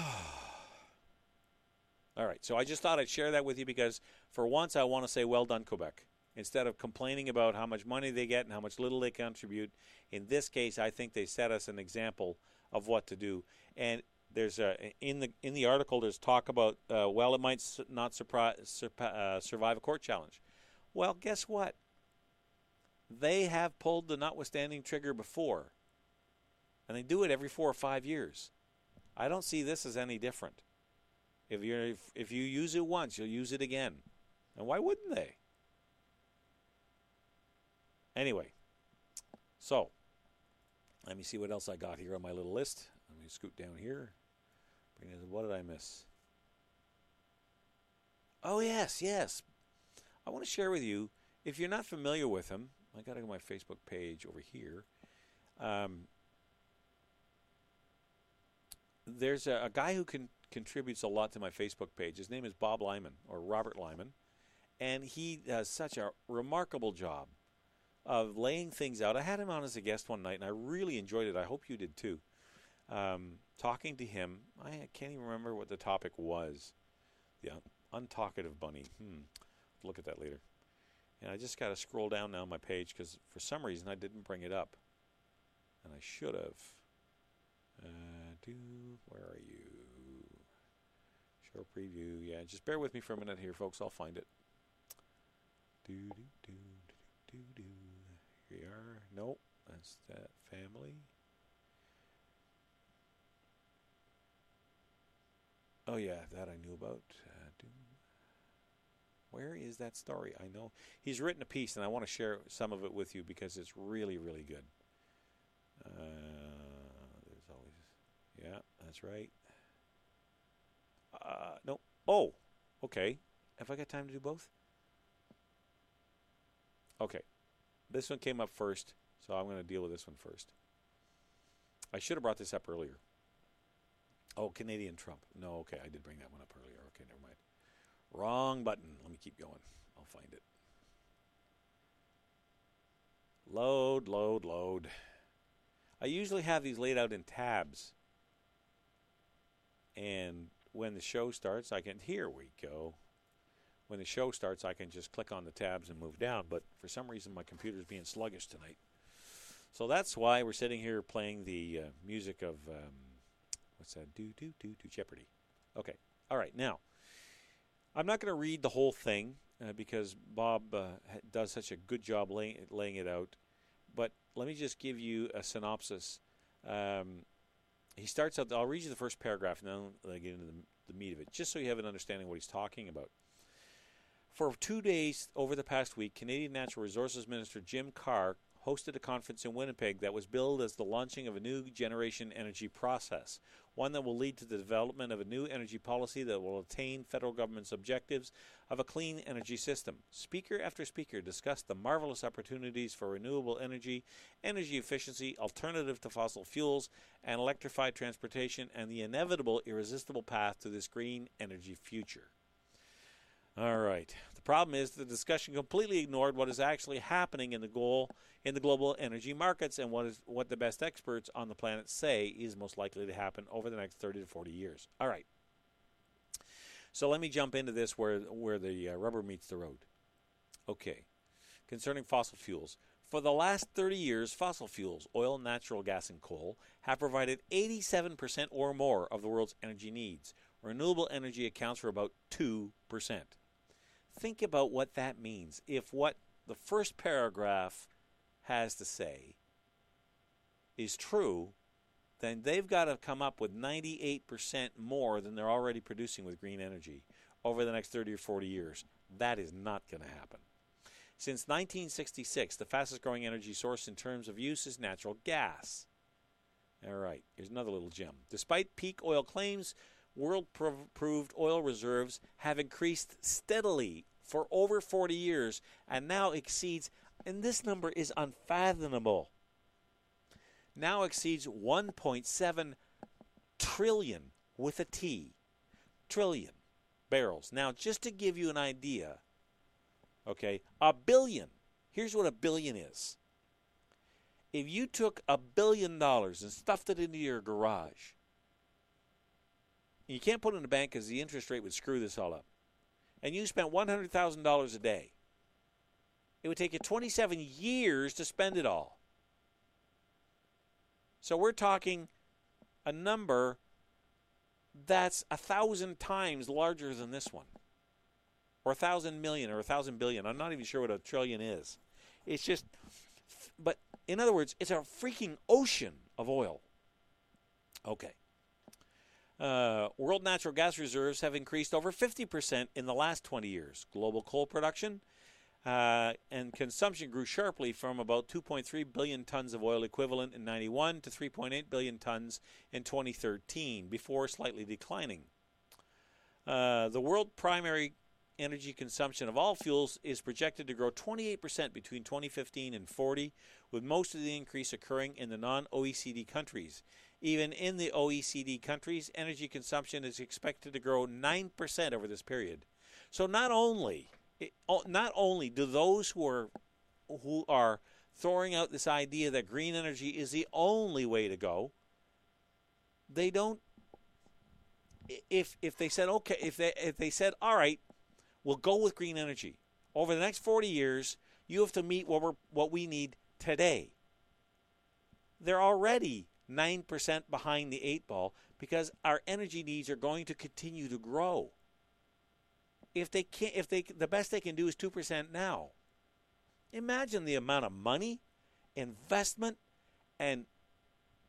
all right, so I just thought I'd share that with you because for once I want to say well done, Quebec instead of complaining about how much money they get and how much little they contribute. In this case, I think they set us an example of what to do. And there's a in the in the article there's talk about uh, well it might not surprise, uh, survive a court challenge. Well, guess what? They have pulled the notwithstanding trigger before, and they do it every four or five years. I don't see this as any different. If you if, if you use it once, you'll use it again, and why wouldn't they? Anyway, so let me see what else I got here on my little list. Let me scoot down here. What did I miss? Oh, yes, yes. I want to share with you, if you're not familiar with him, I got to go to my Facebook page over here. Um, there's a, a, guy who can, contributes a lot to my Facebook page. His name is Bob Lyman, or Robert Lyman, and he does such a remarkable job of laying things out. I had him on as a guest one night, and I really enjoyed it. I hope you did too. Um, talking to him, I can't even remember what the topic was. The un- untalkative bunny. Hmm. Look at that later. And I just got to scroll down now my page because for some reason I didn't bring it up, and I should have. Uh, do where are you? Show preview. Yeah, just bear with me for a minute here, folks. I'll find it. Do do do do do do. Here we are. Nope, that's that family. Oh yeah, that I knew about. Uh, where is that story? I know he's written a piece, and I want to share some of it with you because it's really, really good. Uh, that's right. Uh, no, oh, okay. Have I got time to do both? Okay. This one came up first, so I'm going to deal with this one first. I should have brought this up earlier. Oh, Canadian Trump. No, okay, I did bring that one up earlier. Okay, never mind. Wrong button. Let me keep going. I'll find it. Load, load, load. I usually have these laid out in tabs. And when the show starts, I can. Here we go when the show starts, I can just click on the tabs and move down. But for some reason, my computer's being sluggish tonight. So that's why we're sitting here playing the uh, music of um, what's that? Do do do do Jeopardy. Okay. All right. Now, I'm not going to read the whole thing uh, because Bob uh, does such a good job laying, laying it out. But let me just give you a synopsis. Um, he starts out. I'll read you the first paragraph, and then I'll get into the, the meat of it, just so you have an understanding of what he's talking about. For two days over the past week, Canadian Natural Resources Minister Jim Carr hosted a conference in Winnipeg that was billed as the launching of a new generation energy process, one that will lead to the development of a new energy policy that will attain federal government's objectives of a clean energy system. Speaker after speaker discussed the marvelous opportunities for renewable energy, energy efficiency, alternative to fossil fuels, and electrified transportation, and the inevitable, irresistible path to this green energy future. All right. The problem is the discussion completely ignored what is actually happening in the goal in the global energy markets and what is what the best experts on the planet say is most likely to happen over the next 30 to 40 years. All right. So let me jump into this where where the uh, rubber meets the road. Okay. Concerning fossil fuels, for the last 30 years, fossil fuels, oil, natural gas, and coal, have provided 87% or more of the world's energy needs. Renewable energy accounts for about 2%. Think about what that means. If what the first paragraph has to say is true, then they've got to come up with 98% more than they're already producing with green energy over the next 30 or 40 years. That is not going to happen. Since 1966, the fastest growing energy source in terms of use is natural gas. All right, here's another little gem. Despite peak oil claims, world proved oil reserves have increased steadily for over 40 years and now exceeds, and this number is unfathomable, now exceeds 1.7 trillion with a T, trillion barrels. Now, just to give you an idea, okay, a billion, here's what a billion is. If you took a billion dollars and stuffed it into your garage, you can't put it in the bank because the interest rate would screw this all up. And you spent $100,000 a day. It would take you 27 years to spend it all. So we're talking a number that's a thousand times larger than this one, or a thousand million, or a thousand billion. I'm not even sure what a trillion is. It's just, but in other words, it's a freaking ocean of oil. Okay. Uh, world natural gas reserves have increased over 50% in the last 20 years. Global coal production uh, and consumption grew sharply from about 2.3 billion tons of oil equivalent in 91 to 3.8 billion tons in 2013, before slightly declining. Uh, the world primary energy consumption of all fuels is projected to grow 28% between 2015 and 40, with most of the increase occurring in the non OECD countries. Even in the OECD countries, energy consumption is expected to grow 9% over this period. So not only not only do those who are who are throwing out this idea that green energy is the only way to go, they don't if if they said okay, if they if they said all right, we'll go with green energy. Over the next 40 years, you have to meet what we're what we need today. They're already 9% behind the eight ball because our energy needs are going to continue to grow. If they can't, if they, the best they can do is 2% now. Imagine the amount of money, investment, and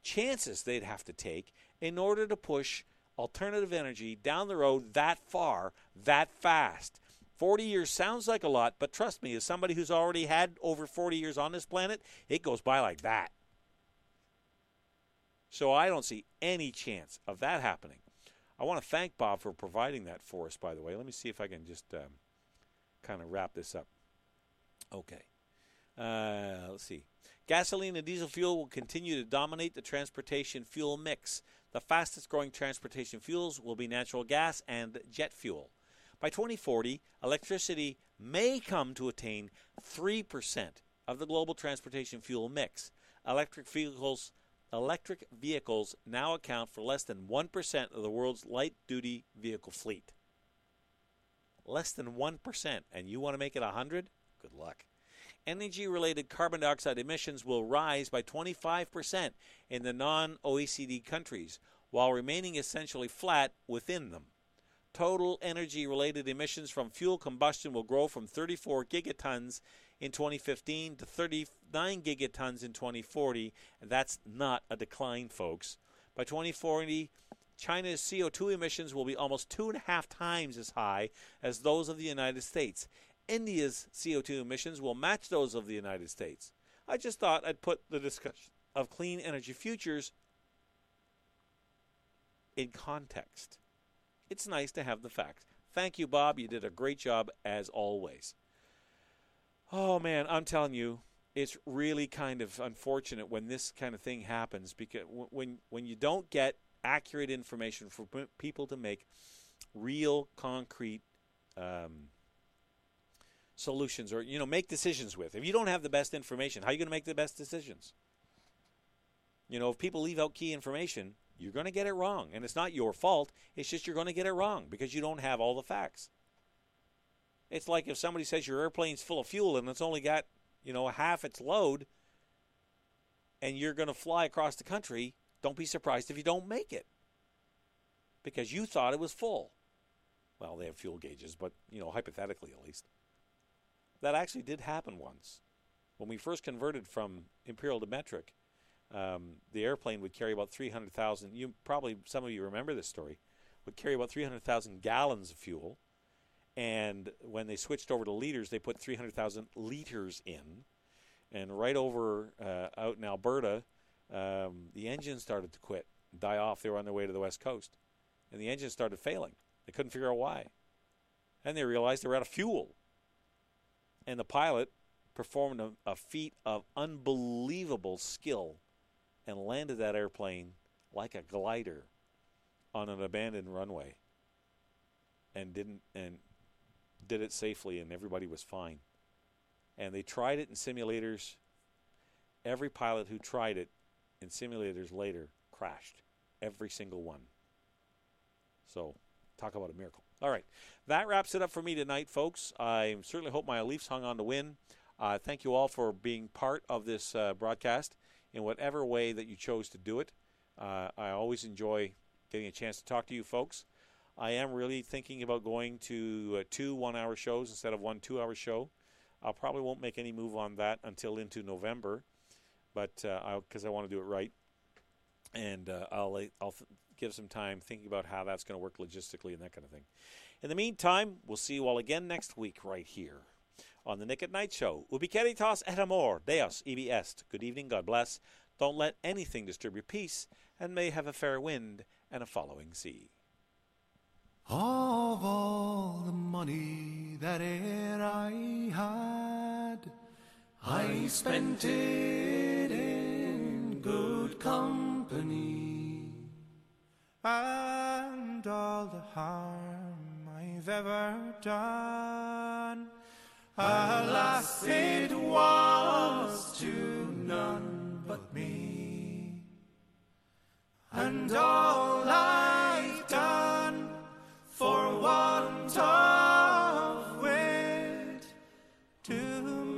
chances they'd have to take in order to push alternative energy down the road that far, that fast. 40 years sounds like a lot, but trust me, as somebody who's already had over 40 years on this planet, it goes by like that. So I don't see any chance of that happening. I want to thank Bob for providing that for us, by the way. Let me see if I can just um, kind of wrap this up. Okay. Uh, let's see. Gasoline and diesel fuel will continue to dominate the transportation fuel mix. The fastest growing transportation fuels will be natural gas and jet fuel. By 2040, electricity may come to attain 3% of the global transportation fuel mix. Electric vehicles electric vehicles now account for less than 1% of the world's light duty vehicle fleet. Less than 1%, and you want to make it 100? Good luck. Energy related carbon dioxide emissions will rise by 25% in the non OECD countries, while remaining essentially flat within them. Total energy related emissions from fuel combustion will grow from 34 gigatons in 2015 to 39 gigatons in 2040. And that's not a decline, folks. By 2040, China's CO2 emissions will be almost two and a half times as high as those of the United States. India's CO2 emissions will match those of the United States. I just thought I'd put the discussion of clean energy futures in context. It's nice to have the facts. Thank you, Bob. You did a great job as always. Oh man, I'm telling you, it's really kind of unfortunate when this kind of thing happens because when when you don't get accurate information for people to make real concrete um, solutions or you know make decisions with. If you don't have the best information, how are you going to make the best decisions? You know, if people leave out key information, you're going to get it wrong, and it's not your fault. It's just you're going to get it wrong because you don't have all the facts. It's like if somebody says your airplane's full of fuel and it's only got, you know, half its load and you're going to fly across the country, don't be surprised if you don't make it. Because you thought it was full. Well, they have fuel gauges, but, you know, hypothetically at least. That actually did happen once. When we first converted from imperial to metric, um, the airplane would carry about 300,000. You probably some of you remember this story. Would carry about 300,000 gallons of fuel, and when they switched over to liters, they put 300,000 liters in. And right over uh, out in Alberta, um, the engine started to quit, die off. They were on their way to the west coast, and the engine started failing. They couldn't figure out why, and they realized they were out of fuel. And the pilot performed a, a feat of unbelievable skill and landed that airplane like a glider on an abandoned runway and didn't and did it safely and everybody was fine. And they tried it in simulators. Every pilot who tried it in simulators later crashed. Every single one. So talk about a miracle. All right. That wraps it up for me tonight folks. I certainly hope my leafs hung on to win. Uh, thank you all for being part of this uh, broadcast in whatever way that you chose to do it. Uh, I always enjoy getting a chance to talk to you folks. I am really thinking about going to uh, two one hour shows instead of one two hour show. I probably won't make any move on that until into November, but because I want to do it right, and uh, I'll I'll give some time thinking about how that's going to work logistically and that kind of thing. In the meantime, we'll see you all again next week right here on the Nick at Night Show. Ubi et amor, Deus ibi est. Good evening, God bless. Don't let anything disturb your peace, and may have a fair wind and a following sea. Of all the money that e'er I had, I spent it in good company. And all the harm I've ever done, alas, it was to none but me. And all I've done of wit to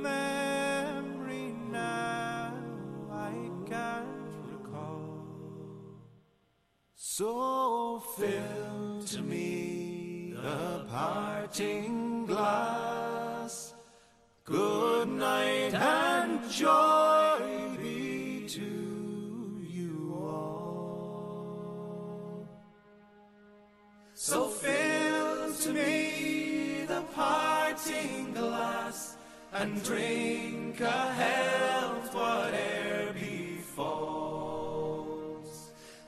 memory now I can't recall. So fill to me the parting drink a health whate'er befalls.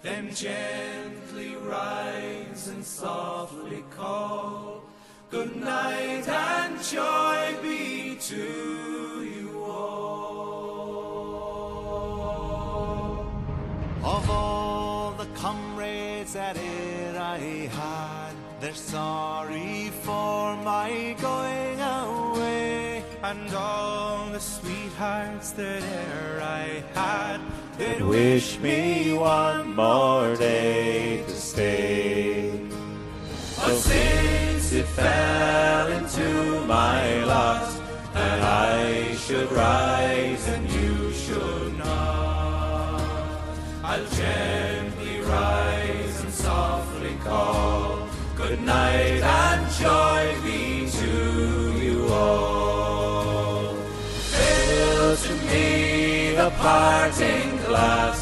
Then gently rise and softly call. Good night and joy be to you all. Of all the comrades that e'er I had, they're sorry for my going. And all the sweethearts that e'er I had, they'd wish me one more day to stay. But since it fell into my lot that I should rise and you should not, I'll gently rise and softly call. Parting glass